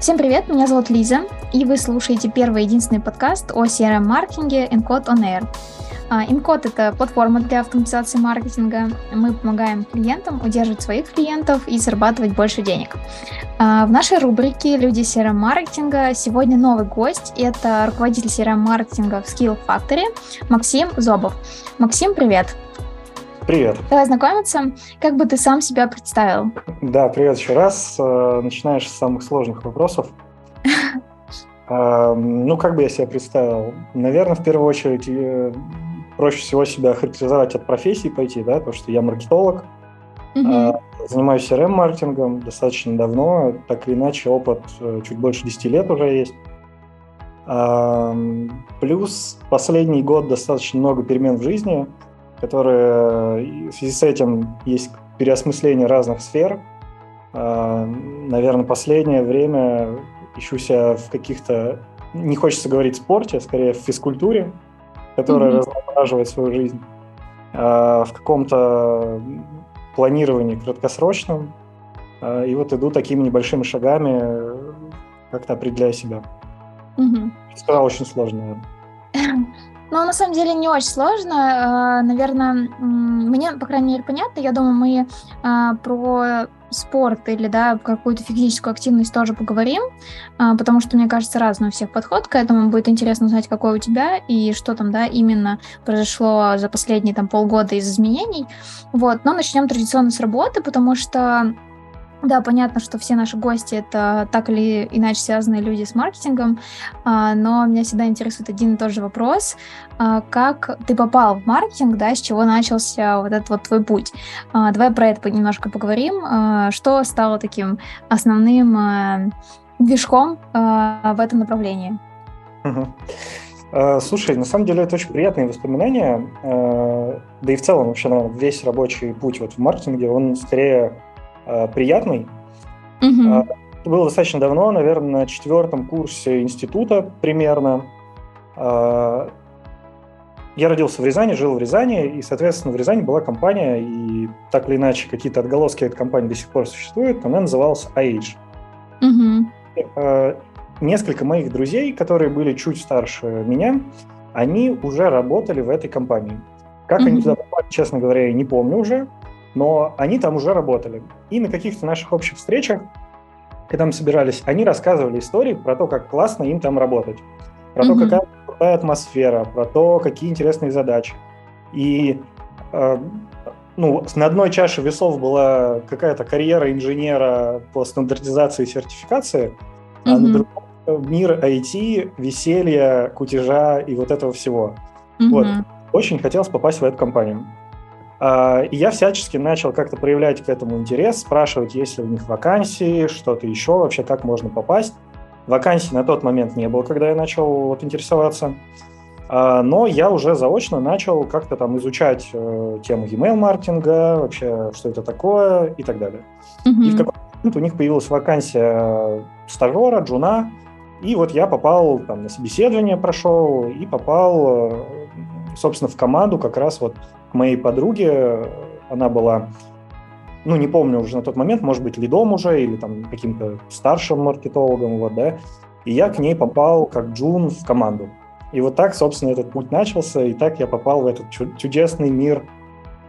Всем привет, меня зовут Лиза, и вы слушаете первый единственный подкаст о CRM-маркетинге Encode On Air. Encode — это платформа для автоматизации маркетинга. Мы помогаем клиентам удерживать своих клиентов и зарабатывать больше денег. А, в нашей рубрике «Люди CRM-маркетинга» сегодня новый гость. Это руководитель CRM-маркетинга в Skill Factory Максим Зобов. Максим, привет! Привет. Давай знакомиться. Как бы ты сам себя представил? Да, привет еще раз. Э, начинаешь с самых сложных вопросов. Э, ну, как бы я себя представил? Наверное, в первую очередь э, проще всего себя характеризовать от профессии пойти, да, потому что я маркетолог, занимаюсь CRM-маркетингом достаточно давно, так или иначе опыт чуть больше 10 лет уже есть. Плюс последний год достаточно много перемен в жизни – которые в связи с этим есть переосмысление разных сфер. А, наверное, последнее время ищу себя в каких-то, не хочется говорить спорте, а скорее в физкультуре, которая mm-hmm. разноображивает свою жизнь, а, в каком-то планировании краткосрочном. А, и вот иду такими небольшими шагами, как-то определяя себя. Mm-hmm. Сказал очень сложно, наверное. Ну, на самом деле не очень сложно. А, Наверное, мне, по крайней мере, понятно. Я думаю, мы а, про спорт или да, какую-то физическую активность тоже поговорим, а, потому что, мне кажется, разный у всех подход к этому. Будет интересно узнать, какой у тебя и что там, да, именно произошло за последние там полгода из изменений. Вот, но начнем традиционно с работы, потому что да, понятно, что все наши гости это так или иначе связанные люди с маркетингом, а, но меня всегда интересует один и тот же вопрос. А, как ты попал в маркетинг, да, с чего начался вот этот вот твой путь? А, давай про это немножко поговорим. Что стало таким основным движком в этом направлении? Слушай, на самом деле это очень приятные воспоминания, да и в целом вообще, наверное, весь рабочий путь вот в маркетинге, он скорее Э, приятный. Угу. Это было достаточно давно, наверное, на четвертом курсе института примерно. А, я родился в Рязани, жил в Рязани, и, соответственно, в Рязани была компания, и так или иначе какие-то отголоски этой компании до сих пор существуют. Она называлась Age. Угу. Несколько моих друзей, которые были чуть старше меня, они уже работали в этой компании. Как угу. они туда попали, честно говоря, я не помню уже но они там уже работали. И на каких-то наших общих встречах, когда мы собирались, они рассказывали истории про то, как классно им там работать, про mm-hmm. то, какая крутая атмосфера, про то, какие интересные задачи. И э, ну, на одной чаше весов была какая-то карьера инженера по стандартизации и сертификации, mm-hmm. а на другой мир IT, веселья, кутежа и вот этого всего. Mm-hmm. Вот. Очень хотелось попасть в эту компанию. А, и я всячески начал как-то проявлять к этому интерес, спрашивать, есть ли у них вакансии, что-то еще, вообще как можно попасть. Вакансий на тот момент не было, когда я начал вот интересоваться. А, но я уже заочно начал как-то там изучать э, тему email-маркетинга, вообще, что это такое и так далее. Mm-hmm. И в какой-то момент у них появилась вакансия стажера, джуна, и вот я попал там на собеседование, прошел, и попал, э, собственно, в команду как раз вот к моей подруге. Она была, ну, не помню уже на тот момент, может быть, лидом уже или там каким-то старшим маркетологом, вот, да. И я к ней попал как джун в команду. И вот так, собственно, этот путь начался, и так я попал в этот чудесный мир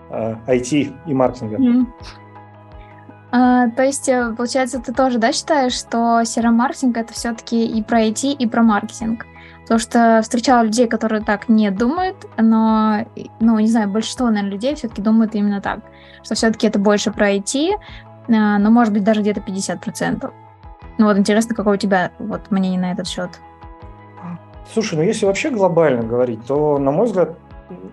э, IT и маркетинга. Mm. А, то есть, э, получается, ты тоже, да, считаешь, что CRM-маркетинг это все-таки и про IT, и про маркетинг? Потому что встречала людей, которые так не думают, но, ну, не знаю, большинство, наверное, людей все-таки думают именно так, что все-таки это больше про IT, а, но, может быть, даже где-то 50%. Ну вот интересно, какое у тебя вот мнение на этот счет? Слушай, ну если вообще глобально говорить, то, на мой взгляд,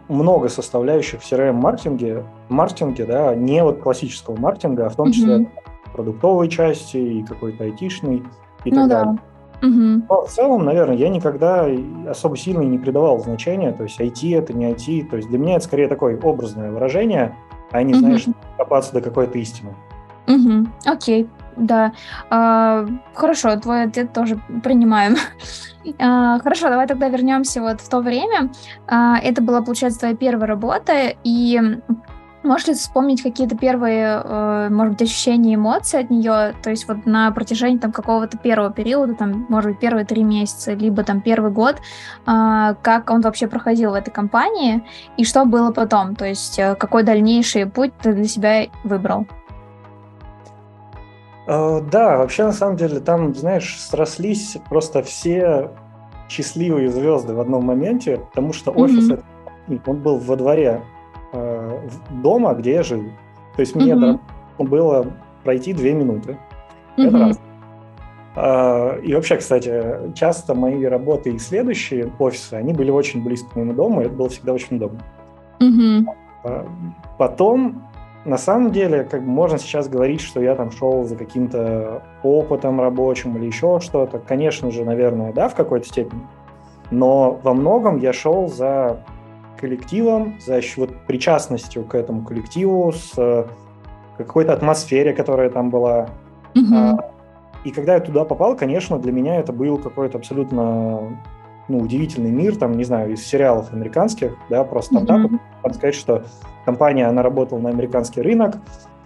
много составляющих в CRM-маркетинге, маркетинге, да, не вот классического маркетинга, а в том числе mm-hmm. продуктовой части и какой-то айтишной и ну, так да. далее. Угу. Но в целом, наверное, я никогда особо сильно не придавал значения, то есть IT это не IT, то есть для меня это скорее такое образное выражение, а не, угу. знаешь, копаться до какой-то истины. Угу. Окей, да. А, хорошо, твой ответ тоже принимаем. а, хорошо, давай тогда вернемся вот в то время. А, это была, получается, твоя первая работа, и Можешь ли вспомнить какие-то первые, э, может быть, ощущения, эмоции от нее? То есть вот на протяжении там какого-то первого периода, там, может быть, первые три месяца, либо там первый год, э, как он вообще проходил в этой компании и что было потом? То есть э, какой дальнейший путь ты для себя выбрал? Да, вообще на самом деле там, знаешь, срослись просто все счастливые звезды в одном моменте, потому что офис mm-hmm. он был во дворе Э, дома, где я жил. То есть мне mm-hmm. было пройти две минуты. Mm-hmm. Это раз. А, и вообще, кстати, часто мои работы и следующие офисы, они были очень близко к моему дому, и это было всегда очень удобно. Mm-hmm. Потом, на самом деле, как бы можно сейчас говорить, что я там шел за каким-то опытом рабочим или еще что-то. Конечно же, наверное, да, в какой-то степени. Но во многом я шел за коллективом, за вот причастностью к этому коллективу, с э, какой-то атмосфере, которая там была. Mm-hmm. И когда я туда попал, конечно, для меня это был какой-то абсолютно ну, удивительный мир, там, не знаю, из сериалов американских, да, просто. Mm-hmm. Надо сказать, что компания, она работала на американский рынок,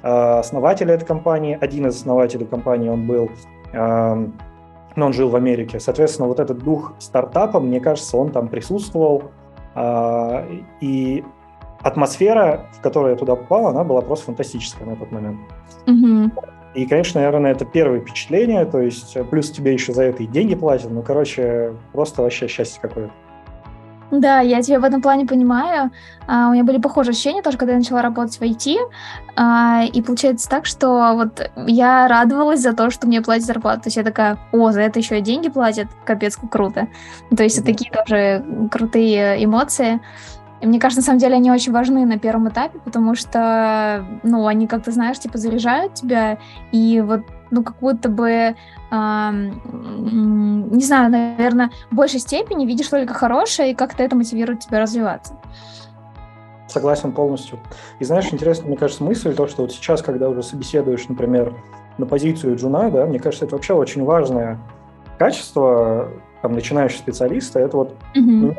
а, основатель этой компании, один из основателей компании, он был, но он жил в Америке. Соответственно, вот этот дух стартапа, мне кажется, он там присутствовал, а, и атмосфера, в которую я туда попал, она была просто фантастическая на тот момент. Mm-hmm. И, конечно, наверное, это первое впечатление, то есть плюс тебе еще за это и деньги платят, ну, короче, просто вообще счастье какое-то. Да, я тебя в этом плане понимаю. А, у меня были похожие ощущения тоже, когда я начала работать в IT. А, и получается так, что вот я радовалась за то, что мне платят зарплату. То есть я такая, о, за это еще и деньги платят, капец, как круто. То есть mm-hmm. такие тоже крутые эмоции. И мне кажется, на самом деле они очень важны на первом этапе, потому что, ну, они как-то, знаешь, типа заряжают тебя, и вот ну, как будто бы, не знаю, наверное, в большей степени видишь только хорошее, и как-то это мотивирует тебя развиваться. Согласен полностью. И знаешь, интересно, мне кажется, мысль, то, что вот сейчас, когда уже собеседуешь, например, на позицию джуна, да, мне кажется, это вообще очень важное качество там, начинающего специалиста, это вот mm-hmm.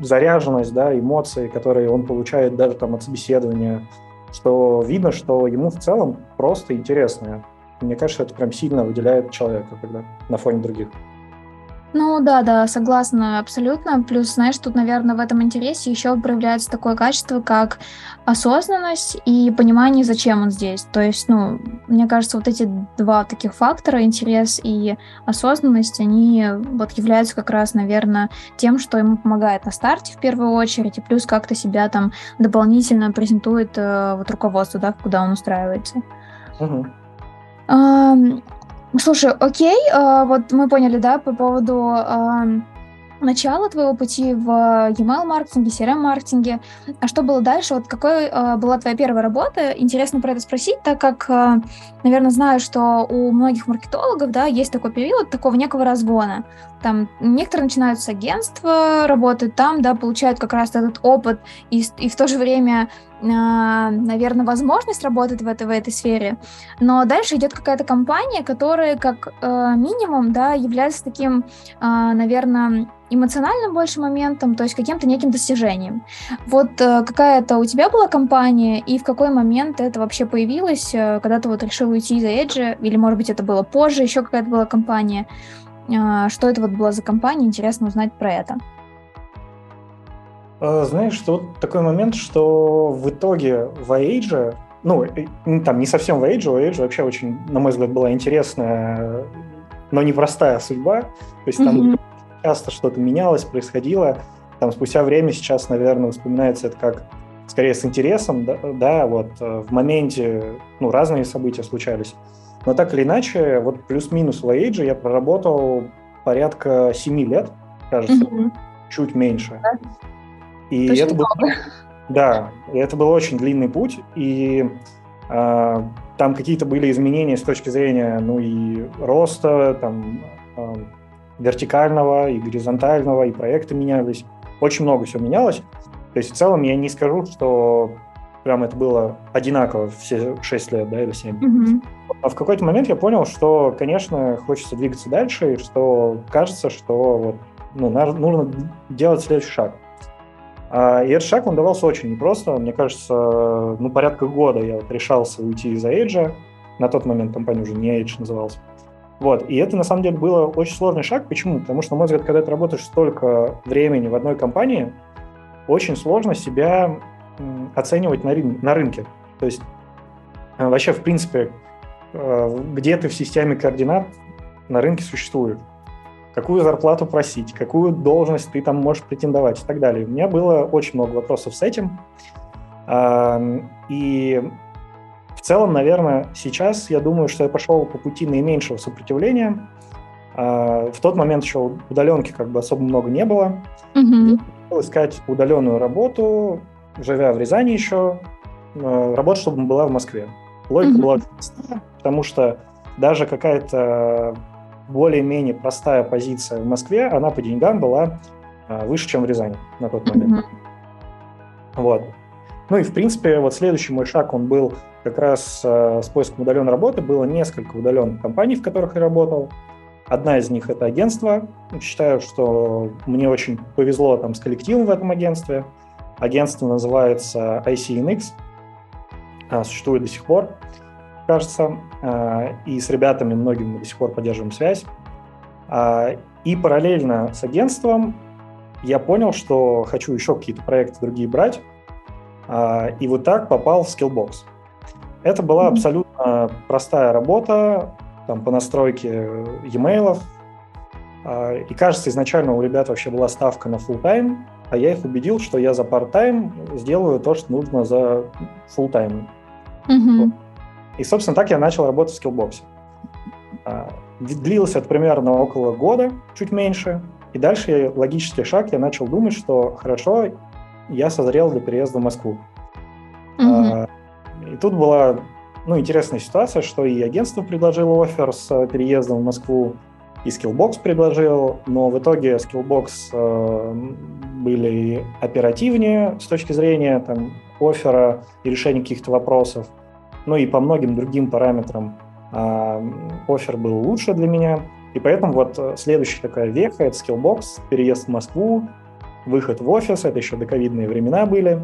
заряженность, да, эмоции, которые он получает даже там от собеседования, что видно, что ему в целом просто интересно. Мне кажется, это прям сильно выделяет человека, когда на фоне других. Ну да, да, согласна абсолютно. Плюс, знаешь, тут, наверное, в этом интересе еще проявляется такое качество, как осознанность и понимание, зачем он здесь. То есть, ну, мне кажется, вот эти два таких фактора, интерес и осознанность, они вот являются как раз, наверное, тем, что ему помогает на старте в первую очередь, и плюс как-то себя там дополнительно презентует э, вот руководство, да, куда он устраивается. Угу. Слушай, окей, а, вот мы поняли, да, по поводу начала твоего пути в email-маркетинге, CRM-маркетинге. А что было дальше? Вот какой э, была твоя первая работа? Интересно про это спросить, так как, э, наверное, знаю, что у многих маркетологов, да, есть такой период такого некого разгона. Там некоторые начинают с агентства, работают там, да, получают как раз этот опыт и, и в то же время наверное, возможность работать в этой, в этой сфере, но дальше идет какая-то компания, которая как э, минимум, да, является таким, э, наверное, эмоциональным больше моментом, то есть каким-то неким достижением. Вот э, какая-то у тебя была компания, и в какой момент это вообще появилось, э, когда ты вот решил уйти из Edge, или, может быть, это было позже, еще какая-то была компания. Э, что это вот была за компания, интересно узнать про это. А, знаешь, тут такой момент, что в итоге в Age, ну, там не совсем в Age, у Age вообще очень, на мой взгляд, была интересная, но непростая судьба. То есть там mm-hmm. часто что-то менялось, происходило. Там спустя время сейчас, наверное, вспоминается это как скорее с интересом, да, да вот э, в моменте, ну, разные события случались. Но так или иначе, вот плюс-минус в Age я проработал порядка 7 лет, кажется, mm-hmm. чуть меньше. И Очень это был, да, и это был очень длинный путь, и э, там какие-то были изменения с точки зрения, ну и роста, там э, вертикального и горизонтального, и проекты менялись, очень много всего менялось. То есть в целом я не скажу, что прям это было одинаково все 6 лет, да, или 7. Mm-hmm. А в какой-то момент я понял, что, конечно, хочется двигаться дальше, и что кажется, что вот, ну, нужно делать следующий шаг. А, и этот шаг, он давался очень непросто. Мне кажется, ну, порядка года я вот решался уйти из Edge. На тот момент компания уже не Edge называлась. Вот. И это, на самом деле, был очень сложный шаг. Почему? Потому что, на мой взгляд, когда ты работаешь столько времени в одной компании, очень сложно себя оценивать на, рын- на рынке. То есть э, вообще, в принципе, э, где ты в системе координат на рынке существует какую зарплату просить, какую должность ты там можешь претендовать и так далее. У меня было очень много вопросов с этим. И в целом, наверное, сейчас я думаю, что я пошел по пути наименьшего сопротивления. А, в тот момент еще удаленки как бы особо много не было. Mm-hmm. Я искать удаленную работу, живя в Рязани еще, а, работа, чтобы была в Москве. Логика mm-hmm. была потому что даже какая-то более-менее простая позиция в Москве, она по деньгам была а, выше, чем в Рязани на тот момент. Mm-hmm. Вот. Ну и, в принципе, вот следующий мой шаг, он был как раз э, с поиском удаленной работы. Было несколько удаленных компаний, в которых я работал. Одна из них — это агентство. Считаю, что мне очень повезло там с коллективом в этом агентстве. Агентство называется ICNX, а, существует до сих пор кажется, а, и с ребятами многими мы до сих пор поддерживаем связь. А, и параллельно с агентством я понял, что хочу еще какие-то проекты другие брать, а, и вот так попал в Skillbox. Это была абсолютно простая работа там, по настройке e-mail. И кажется, изначально у ребят вообще была ставка на full time, а я их убедил, что я за part-time сделаю то, что нужно за full time. Mm-hmm. И, собственно, так я начал работать в скиллбоксе. А, длилось это примерно около года, чуть меньше. И дальше логический шаг, я начал думать, что хорошо, я созрел для переезда в Москву. Mm-hmm. И тут была ну, интересная ситуация, что и агентство предложило офер с переездом в Москву, и Skillbox предложил, но в итоге Skillbox э, были оперативнее с точки зрения там, оффера и решения каких-то вопросов. Ну и по многим другим параметрам э, офер был лучше для меня. И поэтому вот э, следующая такая веха — это Skillbox, переезд в Москву, выход в офис, это еще доковидные времена были.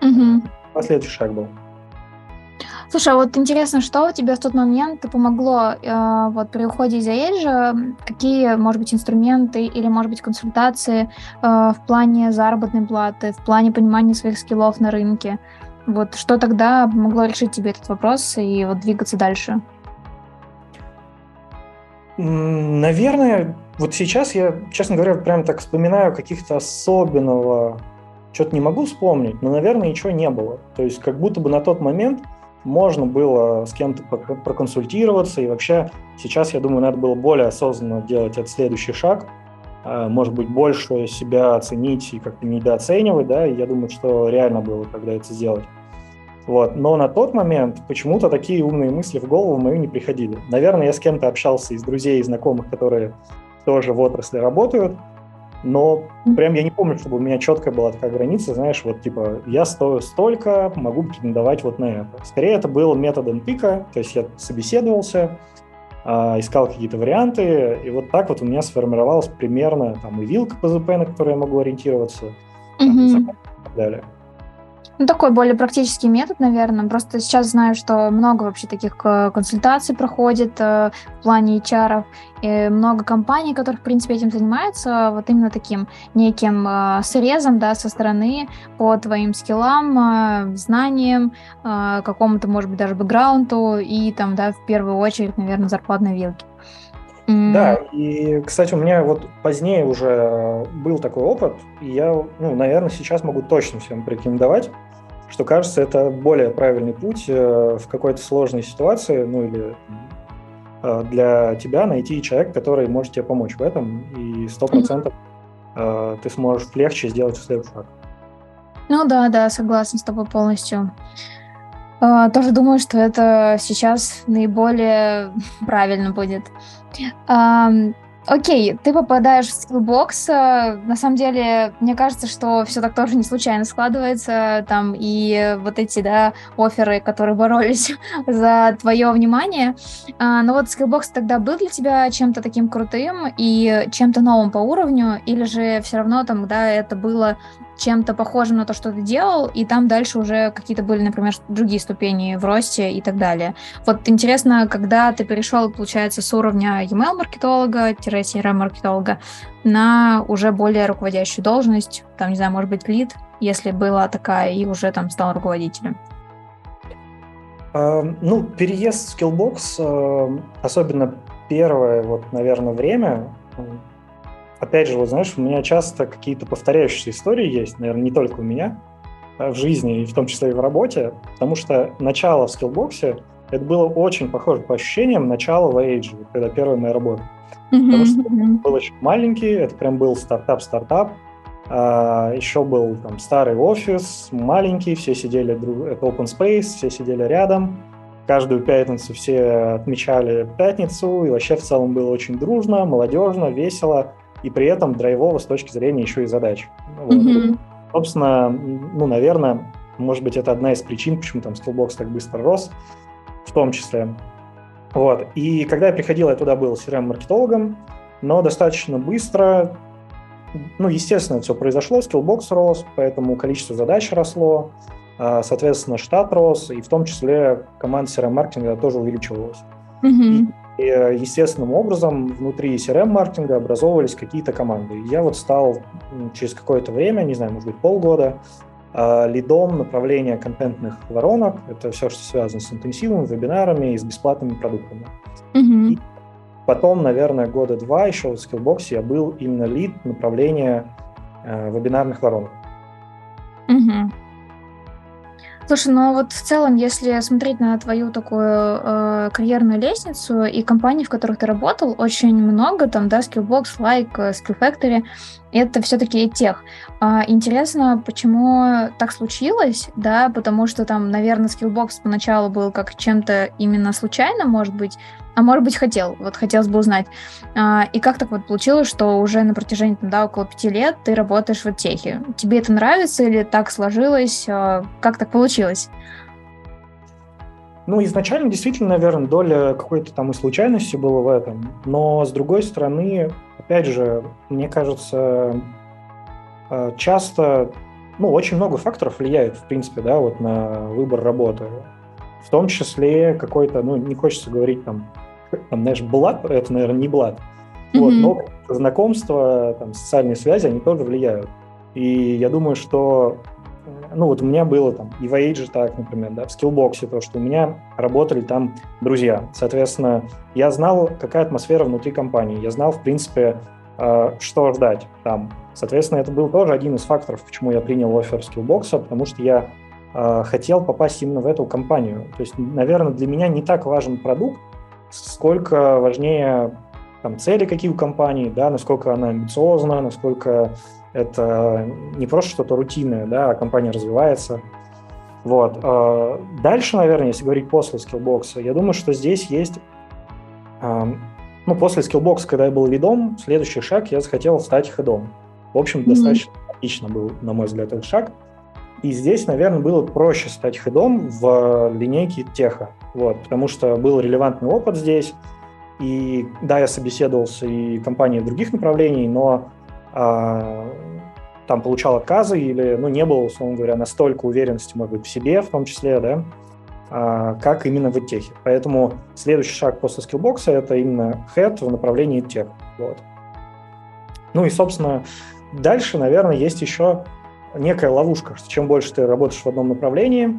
Угу. Последующий шаг был. Слушай, а вот интересно, что тебе в тот момент помогло э, вот при уходе из Air, какие, может быть, инструменты или, может быть, консультации э, в плане заработной платы, в плане понимания своих скиллов на рынке? Вот что тогда помогло решить тебе этот вопрос и вот двигаться дальше? Наверное, вот сейчас я, честно говоря, прям так вспоминаю каких-то особенного, что-то не могу вспомнить, но, наверное, ничего не было. То есть как будто бы на тот момент можно было с кем-то проконсультироваться, и вообще сейчас, я думаю, надо было более осознанно делать этот следующий шаг, а, может быть, больше себя оценить и как-то недооценивать, да, и я думаю, что реально было, когда это сделать. Вот. Но на тот момент почему-то такие умные мысли в голову мою не приходили. Наверное, я с кем-то общался из друзей и знакомых, которые тоже в отрасли работают, но прям я не помню, чтобы у меня четкая была такая граница, знаешь, вот типа я стою столько, могу претендовать вот на это. Скорее это было методом пика, то есть я собеседовался, э, искал какие-то варианты, и вот так вот у меня сформировалась примерно там и вилка ПЗП, на которую я могу ориентироваться, mm-hmm. и так далее. Ну, такой более практический метод, наверное. Просто сейчас знаю, что много вообще таких э, консультаций проходит э, в плане HR, и много компаний, которые, в принципе, этим занимаются, вот именно таким неким э, срезом, да, со стороны по твоим скиллам, знаниям, какому-то, может быть, даже бэкграунду и там, да, в первую очередь, наверное, зарплатной вилки. Да, и, кстати, у меня вот позднее уже был такой опыт, и я, ну, наверное, сейчас могу точно всем порекомендовать что кажется, это более правильный путь э, в какой-то сложной ситуации, ну или э, для тебя найти человека, который может тебе помочь в этом, и сто процентов э, ты сможешь легче сделать следующий шаг. Ну да, да, согласна с тобой полностью. Тоже думаю, что это сейчас наиболее правильно будет. Окей, ты попадаешь в Skillbox. Э, на самом деле, мне кажется, что все так тоже не случайно складывается. Там и вот эти, да, офферы, которые боролись за твое внимание. А, но вот Skillbox тогда был для тебя чем-то таким крутым и чем-то новым по уровню? Или же все равно там, да, это было чем-то похожим на то, что ты делал, и там дальше уже какие-то были, например, другие ступени в росте и так далее. Вот интересно, когда ты перешел, получается, с уровня email-маркетолога-CRM-маркетолога на уже более руководящую должность, там, не знаю, может быть, лид, если была такая, и уже там стал руководителем? Uh, ну, переезд в Skillbox, uh, особенно первое, вот, наверное, время, опять же, вот знаешь, у меня часто какие-то повторяющиеся истории есть, наверное, не только у меня, а в жизни, и в том числе и в работе, потому что начало в Skillbox е это было очень похоже по ощущениям начала в Age, когда первая моя работа. Mm-hmm. Потому что mm-hmm. был очень маленький, это прям был стартап-стартап, а, еще был там старый офис, маленький, все сидели, это open space, все сидели рядом, каждую пятницу все отмечали пятницу, и вообще в целом было очень дружно, молодежно, весело и при этом драйвово с точки зрения еще и задач. Вот. Mm-hmm. Собственно, ну, наверное, может быть, это одна из причин, почему там Skillbox так быстро рос, в том числе. Вот. И когда я приходил, я туда был CRM-маркетологом, но достаточно быстро, ну, естественно, все произошло, Skillbox рос, поэтому количество задач росло, а, соответственно, штат рос, и в том числе команда CRM-маркетинга тоже увеличивалась. Mm-hmm. И естественным образом внутри CRM-маркетинга образовывались какие-то команды. Я вот стал через какое-то время, не знаю, может быть, полгода, а, лидом направления контентных воронок. Это все, что связано с интенсивом, вебинарами и с бесплатными продуктами. Mm-hmm. И потом, наверное, года два еще в Skillbox я был именно лид направления э, вебинарных воронок. Mm-hmm. Слушай, ну вот в целом, если смотреть на твою такую э, карьерную лестницу и компании, в которых ты работал, очень много там, да, Skillbox, Like, э, Skill Factory, это все-таки тех. А, интересно, почему так случилось, да, потому что там, наверное, Skillbox поначалу был как чем-то именно случайно, может быть, а может быть, хотел. Вот хотелось бы узнать. А, и как так вот получилось, что уже на протяжении, да, около пяти лет ты работаешь в техе? Тебе это нравится или так сложилось? А, как так получилось? Ну, изначально действительно, наверное, доля какой-то там и случайности была в этом. Но, с другой стороны, опять же, мне кажется, а, часто, ну, очень много факторов влияет, в принципе, да, вот на выбор работы. В том числе какой-то, ну, не хочется говорить там там, знаешь, блат, это, наверное, не блат, mm-hmm. вот, но знакомства, там, социальные связи, они тоже влияют. И я думаю, что ну вот у меня было там и в Age так, например, да, в скиллбоксе, то, что у меня работали там друзья. Соответственно, я знал, какая атмосфера внутри компании, я знал, в принципе, э, что ждать там. Соответственно, это был тоже один из факторов, почему я принял офер скиллбокса, потому что я э, хотел попасть именно в эту компанию. То есть, наверное, для меня не так важен продукт, сколько важнее там, цели какие у компании, да, насколько она амбициозна, насколько это не просто что-то рутинное, да, а компания развивается. Вот. А дальше, наверное, если говорить после Skillbox а, я думаю, что здесь есть... Ну, после скиллбокса, когда я был лидом, следующий шаг я захотел стать head ом. В общем, mm-hmm. достаточно логично был, на мой взгляд, этот шаг. И здесь, наверное, было проще стать head ом в линейке теха, вот, потому что был релевантный опыт здесь. И да, я собеседовался и компании других направлений, но там получал отказы или ну, не было, условно говоря, настолько уверенности, может быть, в себе в том числе, да, а, как именно в техе. Поэтому следующий шаг после скиллбокса – это именно head в направлении тех. Вот. Ну и, собственно, дальше, наверное, есть еще некая ловушка, что чем больше ты работаешь в одном направлении,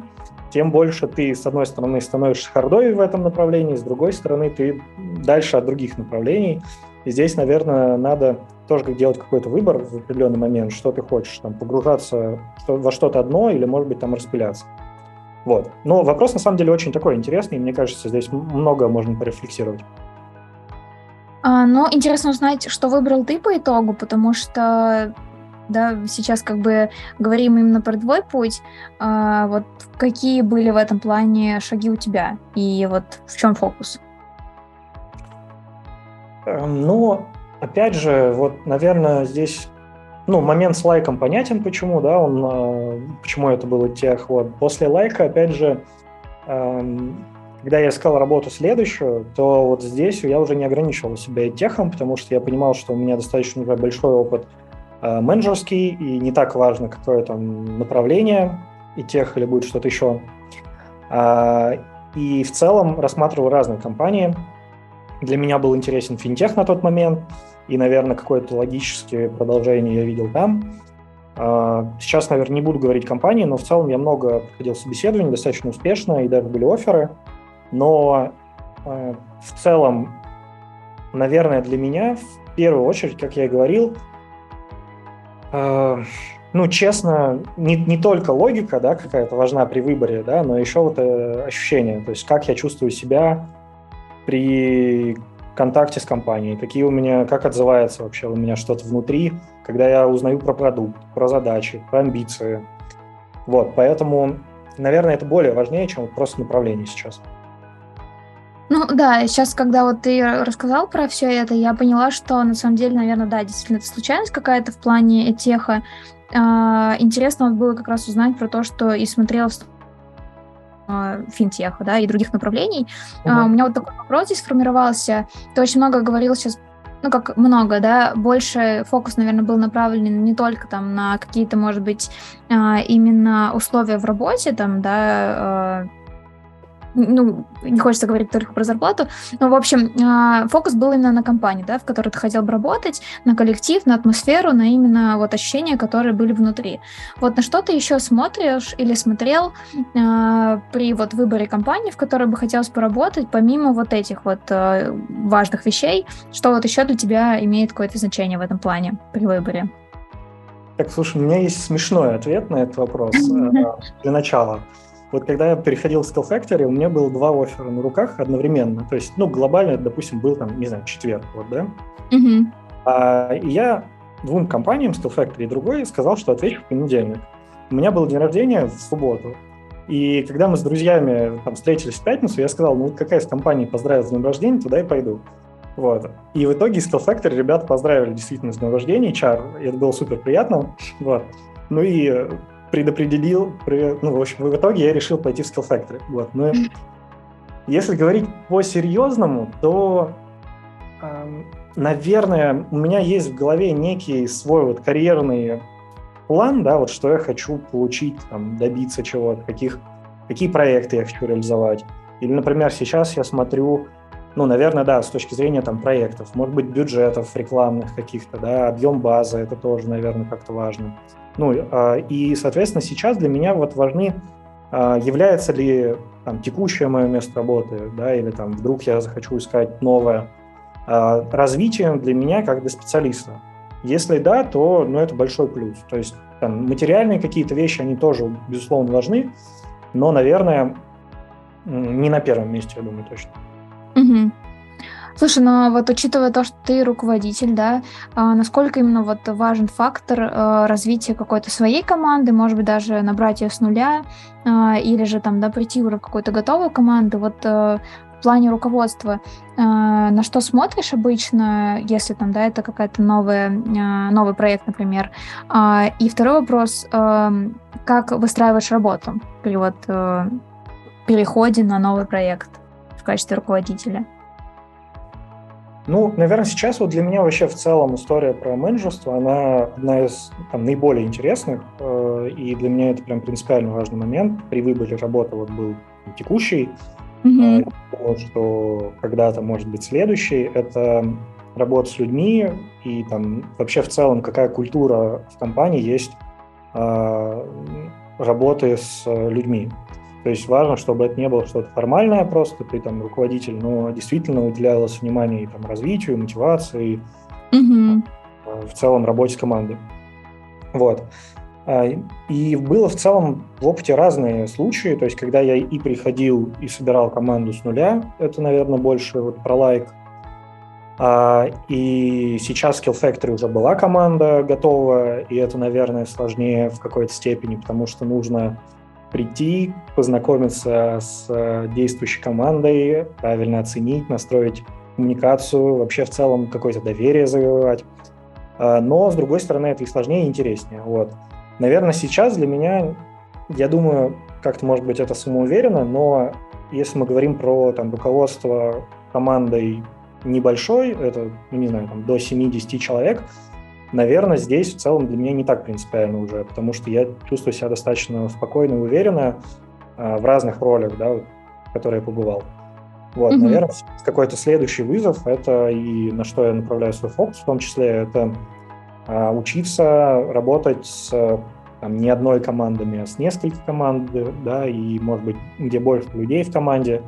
тем больше ты, с одной стороны, становишься хардой в этом направлении, с другой стороны, ты дальше от других направлений. И здесь, наверное, надо тоже делать какой-то выбор в определенный момент, что ты хочешь, там, погружаться во что-то одно или, может быть, там, распыляться. Вот. Но вопрос, на самом деле, очень такой интересный, и мне кажется, здесь много можно порефлексировать. А, ну, интересно узнать, что выбрал ты по итогу, потому что да, сейчас как бы говорим именно про твой путь, а, вот какие были в этом плане шаги у тебя и вот в чем фокус? Эм, ну, опять же, вот, наверное, здесь ну, момент с лайком понятен, почему, да, он, э, почему это было тех, вот. После лайка, опять же, эм, когда я искал работу следующую, то вот здесь я уже не ограничивал себя и техом, потому что я понимал, что у меня достаточно уже большой опыт э, менеджерский, и не так важно, какое там направление, и тех или будет что-то еще. А, и в целом рассматривал разные компании. Для меня был интересен финтех на тот момент, и, наверное, какое-то логическое продолжение я видел там. А, сейчас, наверное, не буду говорить компании, но в целом я много проходил собеседований, достаточно успешно, и даже были оферы. Но э, в целом, наверное, для меня в первую очередь, как я и говорил, э, ну, честно, не, не только логика, да, какая-то важна при выборе, да, но еще вот э, ощущение, то есть как я чувствую себя при контакте с компанией, какие у меня, как отзывается вообще у меня что-то внутри, когда я узнаю про продукт, про задачи, про амбиции. Вот, поэтому, наверное, это более важнее, чем просто направление сейчас. Ну да, сейчас, когда вот ты рассказал про все это, я поняла, что на самом деле, наверное, да, действительно, это случайность какая-то в плане теха. А, интересно вот было как раз узнать про то, что и смотрела в финтеха, да, и других направлений. А, у меня вот такой вопрос здесь сформировался. Ты очень много говорил сейчас ну, как много, да, больше фокус, наверное, был направлен не только там на какие-то, может быть, именно условия в работе, там, да, ну, не хочется говорить только про зарплату, но, в общем, а, фокус был именно на компании, да, в которой ты хотел бы работать, на коллектив, на атмосферу, на именно вот ощущения, которые были внутри. Вот на что ты еще смотришь или смотрел э, при вот выборе компании, в которой бы хотелось поработать, помимо вот этих вот э, важных вещей, что вот еще для тебя имеет какое-то значение в этом плане при выборе? Так, слушай, у меня есть смешной ответ на этот вопрос для начала. Вот когда я переходил в Skill Factory, у меня было два оффера на руках одновременно. То есть, ну, глобально, допустим, был там, не знаю, четверг, вот, да? Mm-hmm. А, и я двум компаниям, Skill Factory и другой, сказал, что отвечу в понедельник. У меня был день рождения в субботу. И когда мы с друзьями там, встретились в пятницу, я сказал, ну, какая из компаний поздравит с днем рождения, туда и пойду. Вот. И в итоге Skill Factory ребята поздравили действительно с днем рождения, HR, и это было супер приятно. Вот. Ну и предопределил, ну, в общем, в итоге я решил пойти в Skill Factory. Вот. Но если говорить по-серьезному, то, э, наверное, у меня есть в голове некий свой вот карьерный план, да, вот что я хочу получить, там, добиться чего-то, каких, какие проекты я хочу реализовать. Или, например, сейчас я смотрю, ну, наверное, да, с точки зрения там проектов, может быть, бюджетов рекламных каких-то, да, объем базы, это тоже, наверное, как-то важно. Ну, а, и, соответственно, сейчас для меня вот важны, а, является ли там, текущее мое место работы, да, или там вдруг я захочу искать новое, а, развитием для меня как для специалиста. Если да, то ну, это большой плюс. То есть там, материальные какие-то вещи, они тоже, безусловно, важны, но, наверное, не на первом месте, я думаю, точно. Угу. Слушай, ну вот учитывая то, что ты руководитель, да, а насколько именно вот важен фактор а, развития какой-то своей команды, может быть, даже набрать ее с нуля, а, или же там, да, прийти уже в какую-то готовую команду, вот а, в плане руководства, а, на что смотришь обычно, если там, да, это какая-то новая, а, новый проект, например. А, и второй вопрос, а, как выстраиваешь работу при вот а, переходе на новый проект в качестве руководителя? Ну, наверное, сейчас вот для меня вообще в целом история про менеджерство, она одна из там, наиболее интересных, э, и для меня это прям принципиально важный момент. При выборе работы вот был текущий, mm-hmm. э, что когда-то может быть следующий, это работа с людьми и там вообще в целом какая культура в компании есть э, работы с людьми. То есть важно, чтобы это не было что-то формальное просто, ты там руководитель, но действительно уделялось внимание и там развитию, мотивации, mm-hmm. в целом работе с командой. Вот. А, и было в целом в опыте разные случаи, то есть когда я и приходил и собирал команду с нуля, это, наверное, больше вот про лайк, а, и сейчас Skill Factory уже была команда готова, и это, наверное, сложнее в какой-то степени, потому что нужно прийти, познакомиться с э, действующей командой, правильно оценить, настроить коммуникацию, вообще в целом какое-то доверие завоевать. А, но, с другой стороны, это и сложнее, и интереснее. Вот. Наверное, сейчас для меня, я думаю, как-то, может быть, это самоуверенно, но если мы говорим про там, руководство командой небольшой, это, ну, не знаю, там, до 7-10 человек, наверное, здесь в целом для меня не так принципиально уже, потому что я чувствую себя достаточно спокойно и уверенно а, в разных ролях, да, в которых я побывал. Вот, mm-hmm. наверное, какой-то следующий вызов, это и на что я направляю свой фокус, в том числе это а, учиться работать с там, не одной командами, а с несколькими командами, да, и, может быть, где больше людей в команде.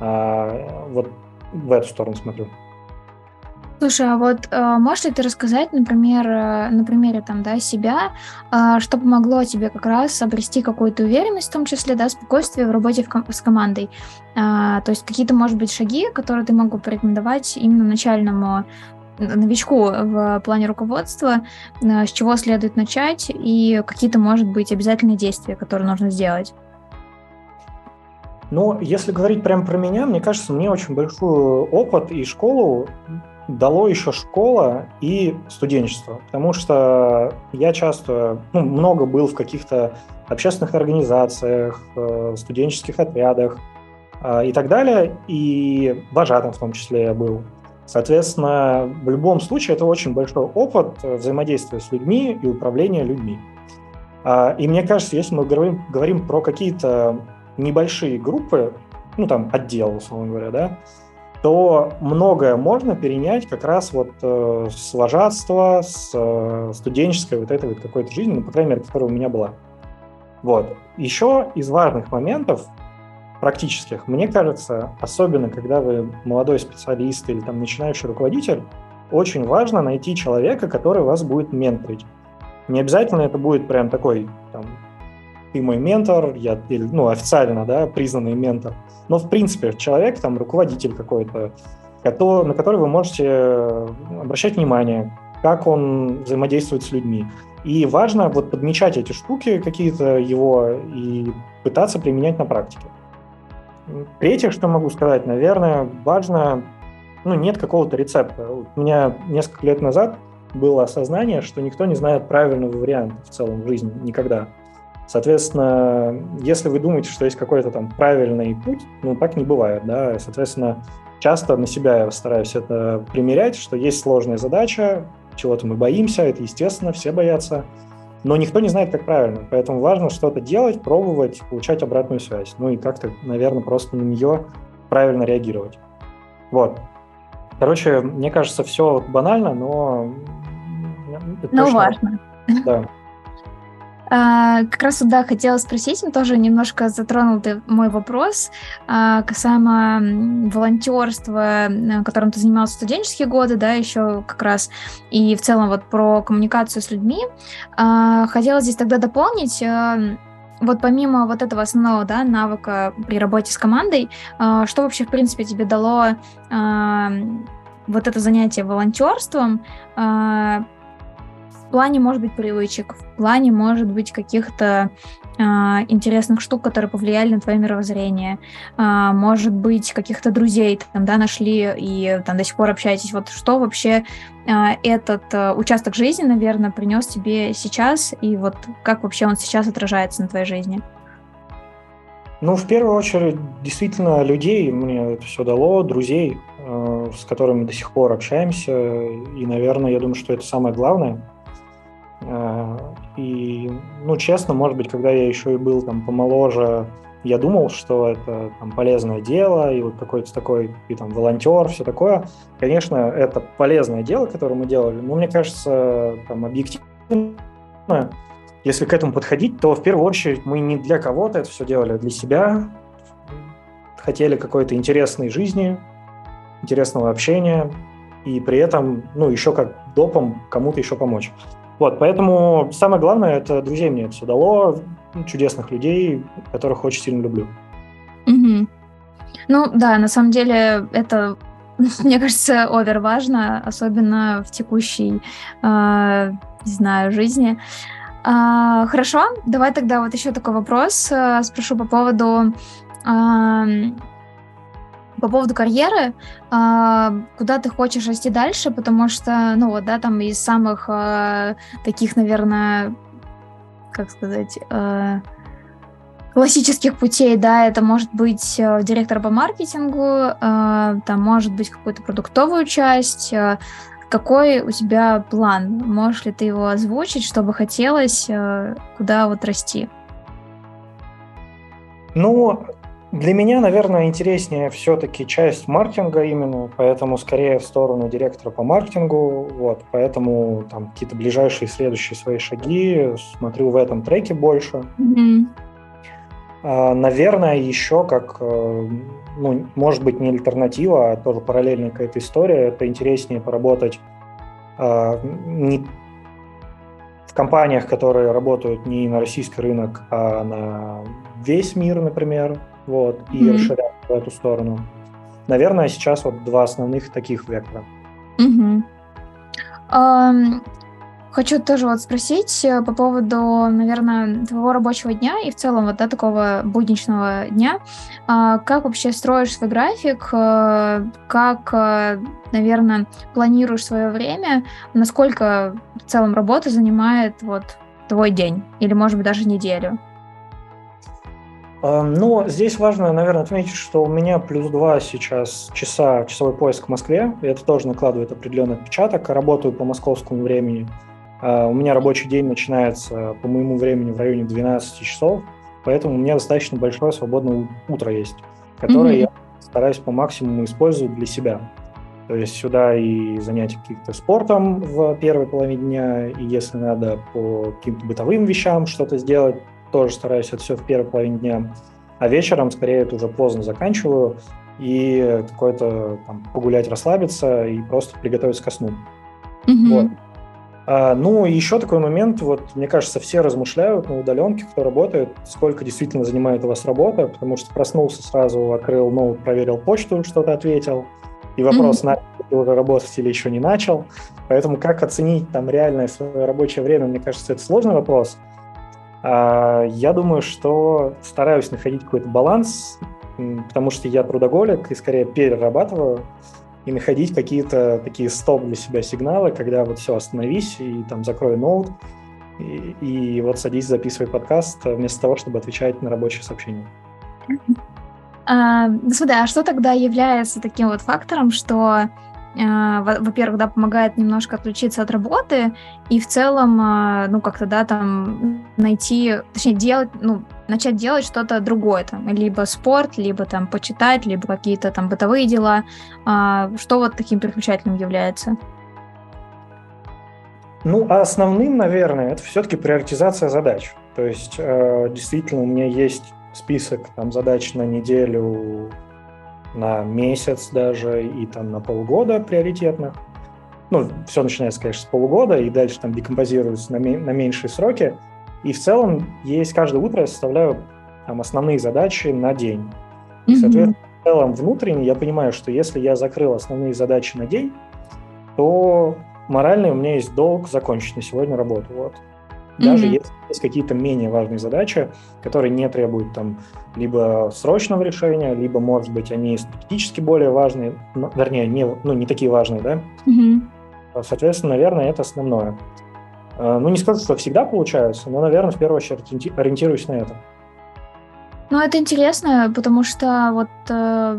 А, вот в эту сторону смотрю. Слушай, а вот э, можешь ли ты рассказать, например, э, на примере там, да, себя, э, что помогло тебе как раз обрести какую-то уверенность, в том числе, да, спокойствие в работе в ком- с командой? Э, то есть какие-то, может быть, шаги, которые ты могу порекомендовать именно начальному новичку в плане руководства, э, с чего следует начать и какие-то, может быть, обязательные действия, которые нужно сделать? Ну, если говорить прямо про меня, мне кажется, мне очень большой опыт и школу дало еще школа и студенчество, потому что я часто, ну, много был в каких-то общественных организациях, э, студенческих отрядах э, и так далее, и вожатым в том числе я был. Соответственно, в любом случае это очень большой опыт взаимодействия с людьми и управления людьми. А, и мне кажется, если мы говорим, говорим про какие-то небольшие группы, ну там отдел, условно говоря, да, то многое можно перенять как раз вот э, с вожатства, с э, студенческой вот этой вот какой-то жизни, ну, по крайней мере, которая у меня была. Вот. Еще из важных моментов практических, мне кажется, особенно когда вы молодой специалист или там начинающий руководитель, очень важно найти человека, который вас будет менторить. Не обязательно это будет прям такой там, ты мой ментор, я, ну, официально, да, признанный ментор. Но, в принципе, человек, там, руководитель какой-то, на который вы можете э, обращать внимание, как он взаимодействует с людьми. И важно вот подмечать эти штуки какие-то его и пытаться применять на практике. Третье, что могу сказать, наверное, важно, ну, нет какого-то рецепта. У меня несколько лет назад было осознание, что никто не знает правильного варианта в целом в жизни никогда. Соответственно, если вы думаете, что есть какой-то там правильный путь, ну, так не бывает, да, соответственно, часто на себя я стараюсь это примерять, что есть сложная задача, чего-то мы боимся, это естественно, все боятся, но никто не знает, как правильно, поэтому важно что-то делать, пробовать, получать обратную связь, ну и как-то, наверное, просто на нее правильно реагировать. Вот. Короче, мне кажется, все банально, но... Но точно... важно. Да. А, как раз да, хотела спросить, тоже немножко затронул ты мой вопрос а, касаемо волонтерства, которым ты занимался в студенческие годы, да, еще как раз, и в целом вот про коммуникацию с людьми. А, хотела здесь тогда дополнить, вот помимо вот этого основного да, навыка при работе с командой, что вообще, в принципе, тебе дало вот это занятие волонтерством, в плане, может быть, привычек, в плане, может быть, каких-то э, интересных штук, которые повлияли на твое мировоззрение, э, может быть, каких-то друзей там, да, нашли и там до сих пор общаетесь. Вот что вообще э, этот э, участок жизни, наверное, принес тебе сейчас, и вот как вообще он сейчас отражается на твоей жизни? Ну, в первую очередь, действительно, людей мне это все дало, друзей, э, с которыми до сих пор общаемся. И, наверное, я думаю, что это самое главное – и, ну, честно, может быть, когда я еще и был там помоложе, я думал, что это там, полезное дело, и вот какой-то такой, и там волонтер, все такое. Конечно, это полезное дело, которое мы делали, но мне кажется, там объективно, если к этому подходить, то в первую очередь мы не для кого-то это все делали, а для себя. Хотели какой-то интересной жизни, интересного общения, и при этом, ну, еще как допом кому-то еще помочь. Вот, поэтому самое главное, это друзей мне это все дало, чудесных людей, которых очень сильно люблю. Угу. Ну да, на самом деле это, мне кажется, овер важно, особенно в текущей, э, не знаю, жизни. А, хорошо, давай тогда вот еще такой вопрос э, спрошу по поводу э, по поводу карьеры, а, куда ты хочешь расти дальше, потому что, ну вот, да, там из самых а, таких, наверное, как сказать, а, классических путей, да, это может быть директор по маркетингу, там может быть какую-то продуктовую часть. Какой у тебя план? Можешь ли ты его озвучить, чтобы хотелось, куда вот расти? Ну, для меня, наверное, интереснее все-таки часть маркетинга именно, поэтому скорее в сторону директора по маркетингу, вот, поэтому там какие-то ближайшие следующие свои шаги смотрю в этом треке больше. Mm-hmm. А, наверное, еще как, э, ну, может быть, не альтернатива, а тоже параллельная какая-то история, это интереснее поработать а, не в компаниях, которые работают не на российский рынок, а на весь мир, например, вот, и mm-hmm. расширять в эту сторону. Наверное, сейчас вот два основных таких вектора. Mm-hmm. Um, хочу тоже вот спросить э, по поводу, наверное, твоего рабочего дня и в целом вот да, такого будничного дня. Uh, как вообще строишь свой график? Uh, как, uh, наверное, планируешь свое время? Насколько в целом работа занимает вот твой день или, может быть, даже неделю? Но здесь важно, наверное, отметить, что у меня плюс два сейчас часа часовой поиск в Москве, и это тоже накладывает определенный отпечаток. Работаю по московскому времени. А, у меня рабочий день начинается по моему времени в районе 12 часов, поэтому у меня достаточно большое свободное утро есть, которое mm-hmm. я стараюсь по максимуму использовать для себя. То есть сюда и занятия каким-то спортом в первой половине дня, и если надо по каким-то бытовым вещам что-то сделать, тоже стараюсь это все в первой половине дня. А вечером, скорее, это уже поздно заканчиваю и какой-то там погулять, расслабиться и просто приготовиться ко сну. Mm-hmm. Вот. А, ну, и еще такой момент, вот, мне кажется, все размышляют на удаленке, кто работает, сколько действительно занимает у вас работа, потому что проснулся сразу, открыл ноут, проверил почту, что-то ответил, и вопрос, mm-hmm. начал ты уже работать или еще не начал. Поэтому как оценить там реальное свое рабочее время, мне кажется, это сложный вопрос. А, я думаю, что стараюсь находить какой-то баланс, потому что я трудоголик и скорее перерабатываю, и находить какие-то такие стоп для себя сигналы, когда вот все, остановись и там закрой ноут, и, и вот садись, записывай подкаст, вместо того, чтобы отвечать на рабочие сообщения. А, господа, а что тогда является таким вот фактором, что во-первых, да, помогает немножко отключиться от работы и в целом, а, ну, как-то, да, там найти, точнее, делать, ну, начать делать что-то другое, там, либо спорт, либо там почитать, либо какие-то там бытовые дела. А, что вот таким переключателем является? Ну, а основным, наверное, это все-таки приоритизация задач. То есть, э, действительно, у меня есть список там задач на неделю, на месяц даже и там на полгода приоритетных. Ну, все начинается, конечно, с полугода, и дальше там декомпозируется на, на меньшие сроки. И в целом есть каждое утро я составляю там основные задачи на день. Соответственно, в целом внутренне я понимаю, что если я закрыл основные задачи на день, то морально у меня есть долг закончить на сегодня работу. Вот даже mm-hmm. если есть какие-то менее важные задачи, которые не требуют там либо срочного решения, либо, может быть, они стратегически более важные, но, вернее, не, ну, не такие важные, да? Mm-hmm. Соответственно, наверное, это основное. А, ну, не скажу, что всегда получается, но, наверное, в первую очередь ориентируюсь на это. Ну, это интересно, потому что вот э,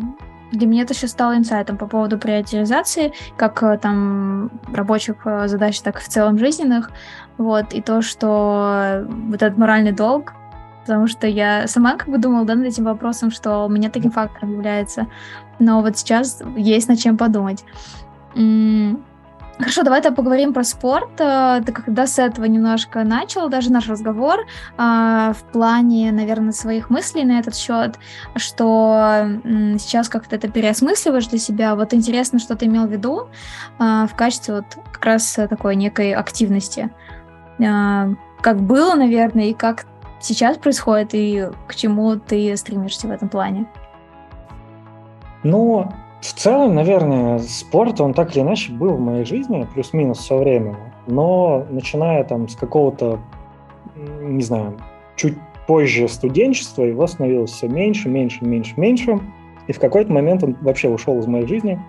для меня это сейчас стало инсайтом по поводу приоритизации, как э, там рабочих э, задач, так и в целом жизненных. Вот, и то, что вот этот моральный долг, потому что я сама как бы думала, да, над этим вопросом, что у меня таким фактором является. Но вот сейчас есть над чем подумать. Хорошо, давай тогда поговорим про спорт. Э, ты когда с этого немножко начал, даже наш разговор а, в плане, наверное, своих мыслей на этот счет, что сейчас как-то это переосмысливаешь для себя. Вот интересно, что ты имел в виду а, в качестве вот как раз такой некой активности. Как было, наверное, и как сейчас происходит, и к чему ты стремишься в этом плане? Ну, в целом, наверное, спорт, он так или иначе был в моей жизни, плюс-минус все время. Но начиная там с какого-то, не знаю, чуть позже студенчества, его становилось все меньше, меньше, меньше, меньше. И в какой-то момент он вообще ушел из моей жизни.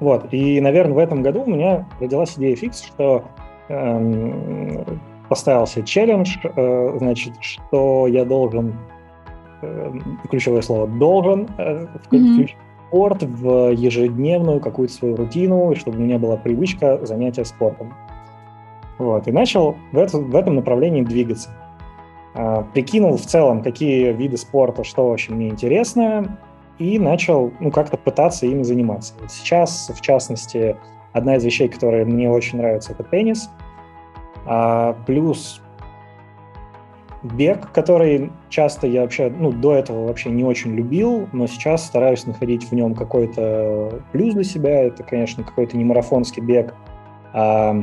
Вот. И, наверное, в этом году у меня родилась идея фикс, что эм, поставил себе челлендж, э, значит, что я должен, э, ключевое слово, должен э, включить mm-hmm. Спорт в ежедневную какую-то свою рутину, чтобы у меня была привычка занятия спортом. Вот. И начал в, это, в этом направлении двигаться. Э, прикинул в целом, какие виды спорта, что очень мне интересно, и начал ну, как-то пытаться ими заниматься. Вот сейчас, в частности, одна из вещей, которые мне очень нравится, это теннис. А, плюс бег, который часто я вообще, ну, до этого вообще не очень любил, но сейчас стараюсь находить в нем какой-то плюс для себя. Это, конечно, какой-то не марафонский бег, а,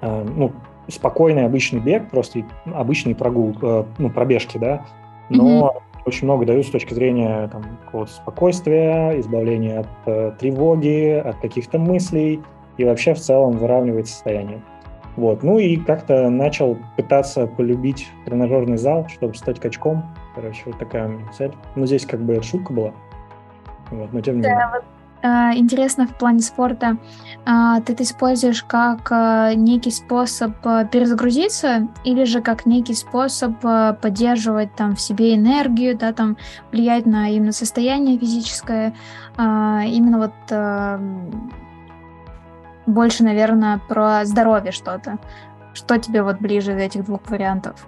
а ну, спокойный обычный бег, просто обычный прогул, э, ну, пробежки, да, но mm-hmm очень много дают с точки зрения там, какого-то спокойствия, избавления от э, тревоги, от каких-то мыслей и вообще в целом выравнивает состояние. Вот. Ну и как-то начал пытаться полюбить тренажерный зал, чтобы стать качком. Короче, вот такая у меня цель. Ну, здесь как бы шутка была. Вот, но тем не менее. Да, вот Э, интересно в плане спорта, а, ты это используешь как э, некий способ э, перезагрузиться или же как некий способ поддерживать там в себе энергию, да, там влиять на именно состояние физическое, а, именно вот больше, наверное, про здоровье что-то. Что тебе вот ближе из этих двух вариантов?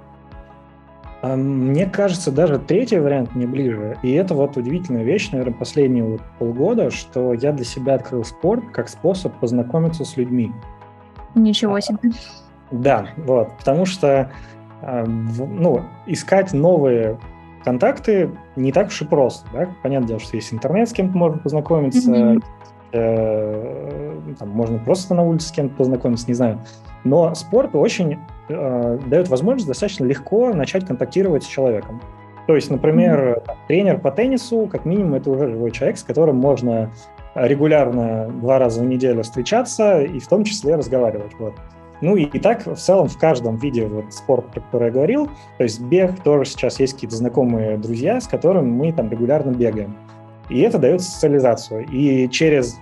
А, мне кажется, даже третий вариант мне ближе. И это вот удивительная вещь, наверное, последние вот полгода, что я для себя открыл спорт как способ познакомиться с людьми. Ничего себе. Да, вот, потому что а, ну, искать новые контакты не так уж и просто. Да? Понятное дело, что есть интернет, с кем-то можно познакомиться, mm-hmm. Э, там, можно просто на улице с кем-то познакомиться, не знаю. Но спорт очень э, дает возможность достаточно легко начать контактировать с человеком. То есть, например, mm-hmm. тренер по теннису, как минимум, это уже живой человек, с которым можно регулярно два раза в неделю встречаться и в том числе разговаривать. Вот. Ну и, и так в целом в каждом виде вот, спорта, про который я говорил, то есть бег тоже сейчас есть какие-то знакомые друзья, с которыми мы там регулярно бегаем. И это дает социализацию. И через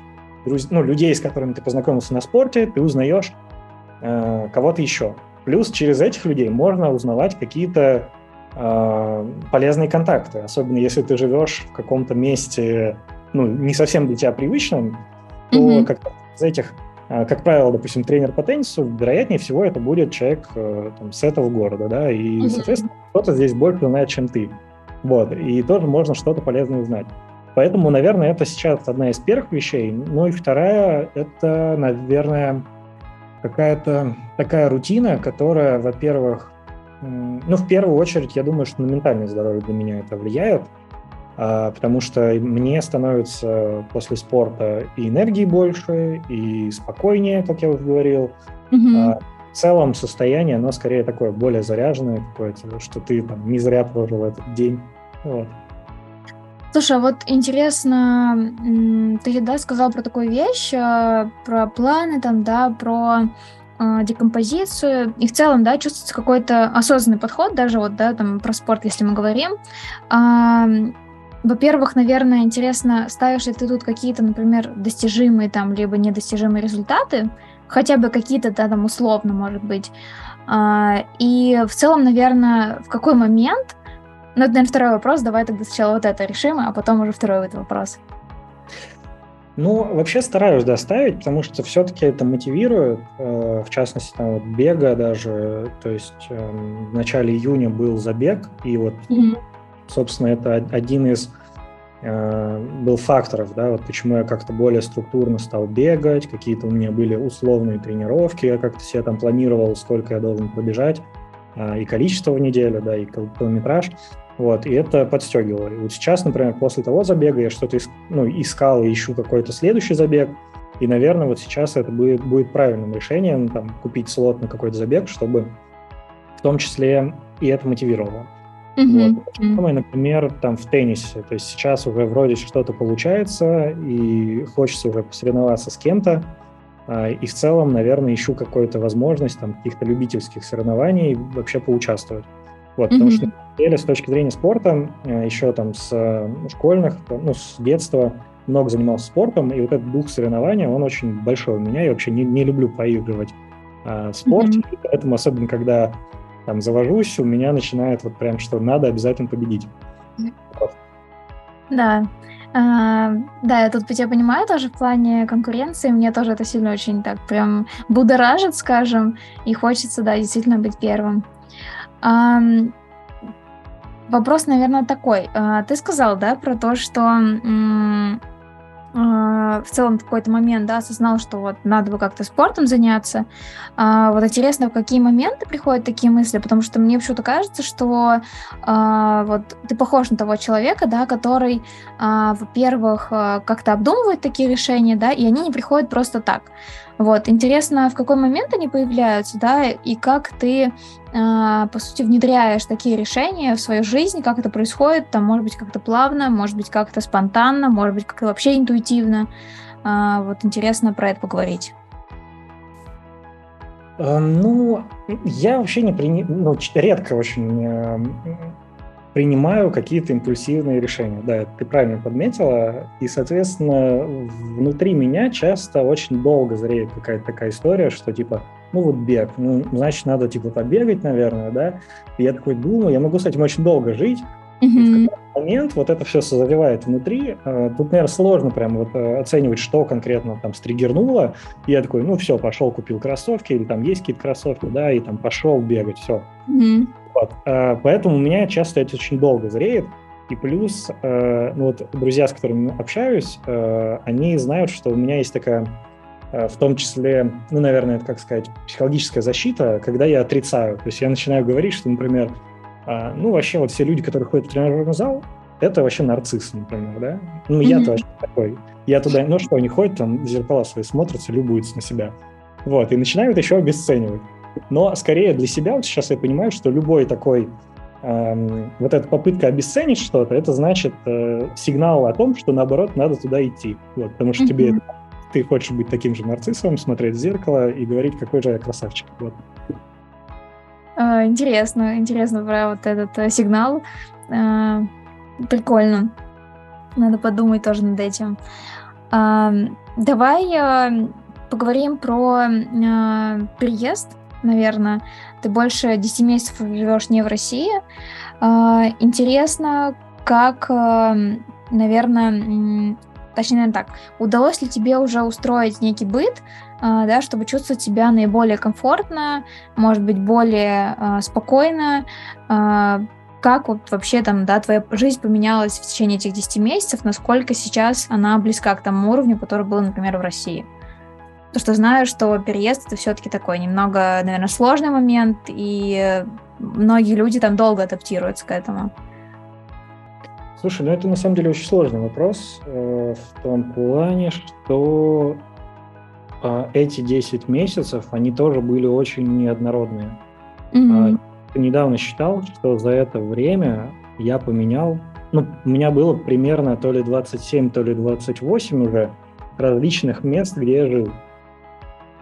ну, людей, с которыми ты познакомился на спорте, ты узнаешь э, кого-то еще. Плюс через этих людей можно узнавать какие-то э, полезные контакты, особенно если ты живешь в каком-то месте, ну, не совсем для тебя привычном, то mm-hmm. как из этих, э, как правило, допустим, тренер по теннису, вероятнее всего это будет человек э, там, с этого города, да, и, mm-hmm. соответственно, кто-то здесь больше знает, чем ты. Вот, и тоже можно что-то полезное узнать. Поэтому, наверное, это сейчас одна из первых вещей. Ну и вторая, это, наверное, какая-то такая рутина, которая, во-первых, ну, в первую очередь, я думаю, что на ментальное здоровье для меня это влияет, а, потому что мне становится после спорта и энергии больше, и спокойнее, как я уже говорил. Mm-hmm. В целом состояние, оно скорее такое более заряженное какое-то, что ты там не зря прожил этот день. Вот. Слушай, а вот интересно, ты да, сказал про такую вещь, э, про планы там, да, про э, декомпозицию, и в целом, да, чувствуется какой-то осознанный подход, даже вот, да, там про спорт, если мы говорим. А, во-первых, наверное, интересно, ставишь ли ты тут какие-то, например, достижимые там, либо недостижимые результаты, хотя бы какие-то, да, там, условно, может быть. А, и в целом, наверное, в какой момент ну, это, наверное, второй вопрос. Давай тогда сначала вот это решим, а потом уже второй этот вопрос. Ну, вообще стараюсь доставить, потому что все-таки это мотивирует, э, в частности, там вот бега даже, то есть э, в начале июня был забег, и вот, mm-hmm. собственно, это один из э, был факторов, да, вот почему я как-то более структурно стал бегать, какие-то у меня были условные тренировки, я как-то себе там планировал, сколько я должен пробежать, э, и количество в неделю, да, и километраж. Вот, и это подстегивало. И вот сейчас, например, после того забега я что-то ну, искал и ищу какой-то следующий забег, и, наверное, вот сейчас это будет, будет правильным решением, там, купить слот на какой-то забег, чтобы в том числе и это мотивировало. Mm-hmm. Вот. Mm-hmm. Например, там в теннисе. То есть сейчас уже вроде что-то получается, и хочется уже посоревноваться с кем-то. А, и в целом, наверное, ищу какую-то возможность там каких-то любительских соревнований вообще поучаствовать. Вот, потому mm-hmm. что с точки зрения спорта, э, еще там с школьных, ну, с детства много занимался спортом, и вот этот дух соревнования, он очень большой у меня. Я вообще не, не люблю проигрывать а, в спорте, mm-hmm. поэтому особенно когда там завожусь, у меня начинает вот прям, что надо обязательно победить. Вот. Да. А, да, я тут тебя понимаю тоже в плане конкуренции. Мне тоже это сильно очень так прям будоражит, скажем, и хочется, да, действительно быть первым. Вопрос, наверное, такой. А, ты сказал, да, про то, что а, в целом в какой-то момент, да, осознал, что вот надо бы как-то спортом заняться. А, вот интересно, в какие моменты приходят такие мысли, потому что мне почему-то кажется, что вот ты похож на того человека, да, который, во-первых, как-то обдумывает такие решения, да, и они не приходят просто так. Вот, интересно, в какой момент они появляются, да, и как ты, э, по сути, внедряешь такие решения в свою жизнь, как это происходит, там, может быть, как-то плавно, может быть, как-то спонтанно, может быть, как-то вообще интуитивно. Э, вот интересно про это поговорить. Ну, я вообще не принимаю, ну, редко очень принимаю какие-то импульсивные решения. Да, ты правильно подметила. И, соответственно, внутри меня часто очень долго зреет какая-то такая история, что типа, ну вот бег, ну, значит, надо типа побегать, наверное, да. И я такой думаю, я могу с этим очень долго жить, Mm-hmm. в какой-то момент вот это все созревает внутри. А, тут, наверное, сложно прям вот э, оценивать, что конкретно там стригернуло. И я такой, ну все, пошел, купил кроссовки, или там есть какие-то кроссовки, да, и там пошел бегать, все. Mm-hmm. Вот. А, поэтому у меня часто это очень долго зреет. И плюс, э, ну вот друзья, с которыми общаюсь, э, они знают, что у меня есть такая, э, в том числе, ну, наверное, это, как сказать, психологическая защита, когда я отрицаю. То есть я начинаю говорить, что, например, а, ну, вообще вот все люди, которые ходят в тренажерный зал, это вообще нарцисс, например, да? Ну, mm-hmm. я тоже такой. Я туда, ну что, они ходят, там в зеркала свои смотрятся, любуются на себя. Вот, и начинают еще обесценивать. Но скорее для себя, вот сейчас я понимаю, что любой такой эм, вот эта попытка обесценить что-то, это значит э, сигнал о том, что наоборот надо туда идти. Вот, потому что mm-hmm. тебе ты хочешь быть таким же нарциссом, смотреть в зеркало и говорить, какой же я красавчик. Вот. Uh, интересно, интересно про вот этот uh, сигнал. Uh, прикольно. Надо подумать тоже над этим. Давай поговорим про переезд наверное. Ты больше 10 месяцев живешь не в России. А, интересно, как, а, наверное, точнее, так, удалось ли тебе уже устроить некий быт, а, да, чтобы чувствовать себя наиболее комфортно, может быть, более спокойно, как вот вообще там, да, твоя жизнь поменялась в течение этих 10 месяцев, насколько сейчас она близка к тому уровню, который был, например, в России? Потому что знаю, что переезд это все-таки такой немного, наверное, сложный момент, и многие люди там долго адаптируются к этому. Слушай, ну это на самом деле очень сложный вопрос э, в том плане, что э, эти 10 месяцев, они тоже были очень неоднородные. Mm-hmm. Э, недавно считал, что за это время я поменял, ну, у меня было примерно то ли 27, то ли 28 уже различных мест, где я жил.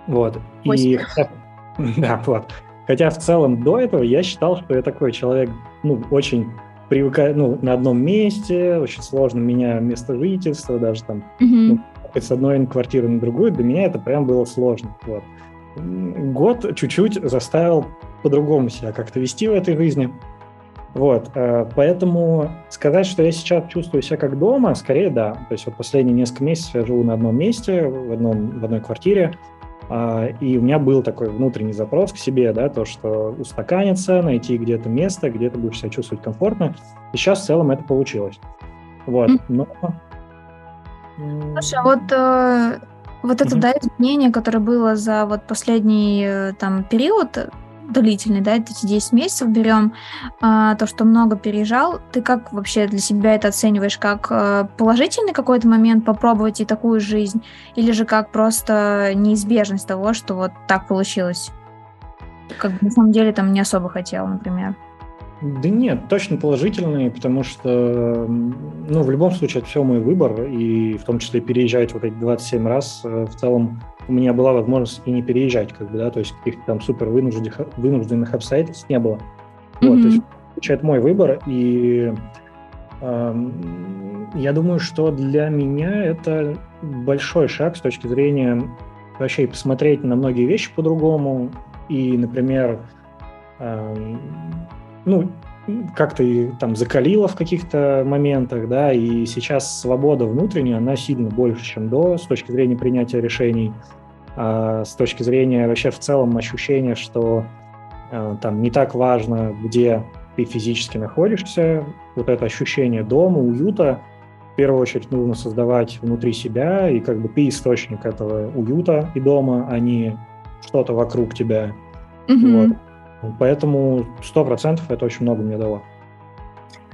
Вот. И да, вот. Хотя в целом до этого я считал, что я такой человек, ну, очень привыкаю, ну, на одном месте, очень сложно меняю место жительства, даже там mm-hmm. ну, с одной квартиры на другую, для меня это прям было сложно. Вот. Год чуть-чуть заставил по-другому себя как-то вести в этой жизни. Вот, э, поэтому сказать, что я сейчас чувствую себя как дома, скорее да. То есть вот последние несколько месяцев я живу на одном месте, в, одном, в одной квартире, и у меня был такой внутренний запрос к себе, да, то, что устаканиться, найти где-то место, где ты будешь себя чувствовать комфортно. И сейчас в целом это получилось. Вот, но... Слушай, а вот, э, вот это, mm-hmm. да, изменение, которое было за вот последний э, там период, длительный, да, эти 10 месяцев берем, а, то, что много переезжал, ты как вообще для себя это оцениваешь? Как а, положительный какой-то момент попробовать и такую жизнь? Или же как просто неизбежность того, что вот так получилось? Как на самом деле там не особо хотел, например. Да нет, точно положительный, потому что, ну, в любом случае, это все мой выбор, и в том числе переезжать вот эти 27 раз, э, в целом у меня была возможность и не переезжать, как бы, да, то есть каких-то там супер вынужденных, вынужденных обстоятельств не было. Mm-hmm. Вот, то есть это мой выбор, и э, я думаю, что для меня это большой шаг с точки зрения вообще посмотреть на многие вещи по-другому, и, например, э, ну, как-то там закалила в каких-то моментах, да, и сейчас свобода внутренняя, она сильно больше, чем до, с точки зрения принятия решений, а с точки зрения вообще в целом ощущения, что а, там не так важно, где ты физически находишься, вот это ощущение дома, уюта, в первую очередь нужно создавать внутри себя, и как бы ты источник этого уюта и дома, а не что-то вокруг тебя. Mm-hmm. Вот. Поэтому сто процентов это очень много мне дало.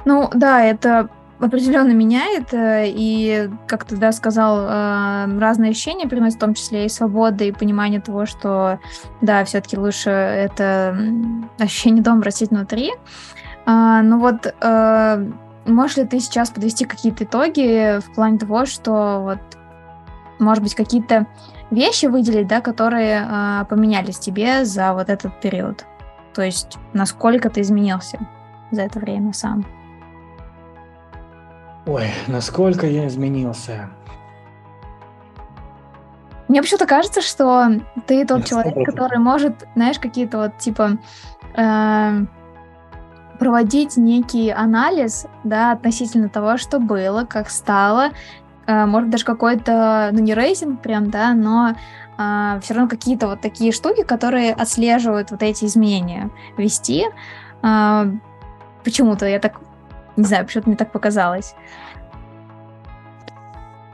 Ну да, это определенно меняет, э, и, как ты да, сказал, э, разные ощущения приносят, в том числе и свобода, и понимание того, что, да, все-таки лучше это ощущение дома растить внутри. А, ну вот, э, можешь ли ты сейчас подвести какие-то итоги в плане того, что вот, может быть, какие-то вещи выделить, да, которые поменялись тебе за вот этот период? То есть насколько ты изменился за это время сам? Ой, насколько я изменился? Мне почему-то кажется, что ты тот человек, который может, знаешь, какие-то вот типа э, проводить некий анализ, да, относительно того, что было, как стало, э, может даже какой-то, ну не рейтинг прям, да, но а, все равно какие-то вот такие штуки, которые отслеживают вот эти изменения вести. А, почему-то я так, не знаю, почему-то мне так показалось.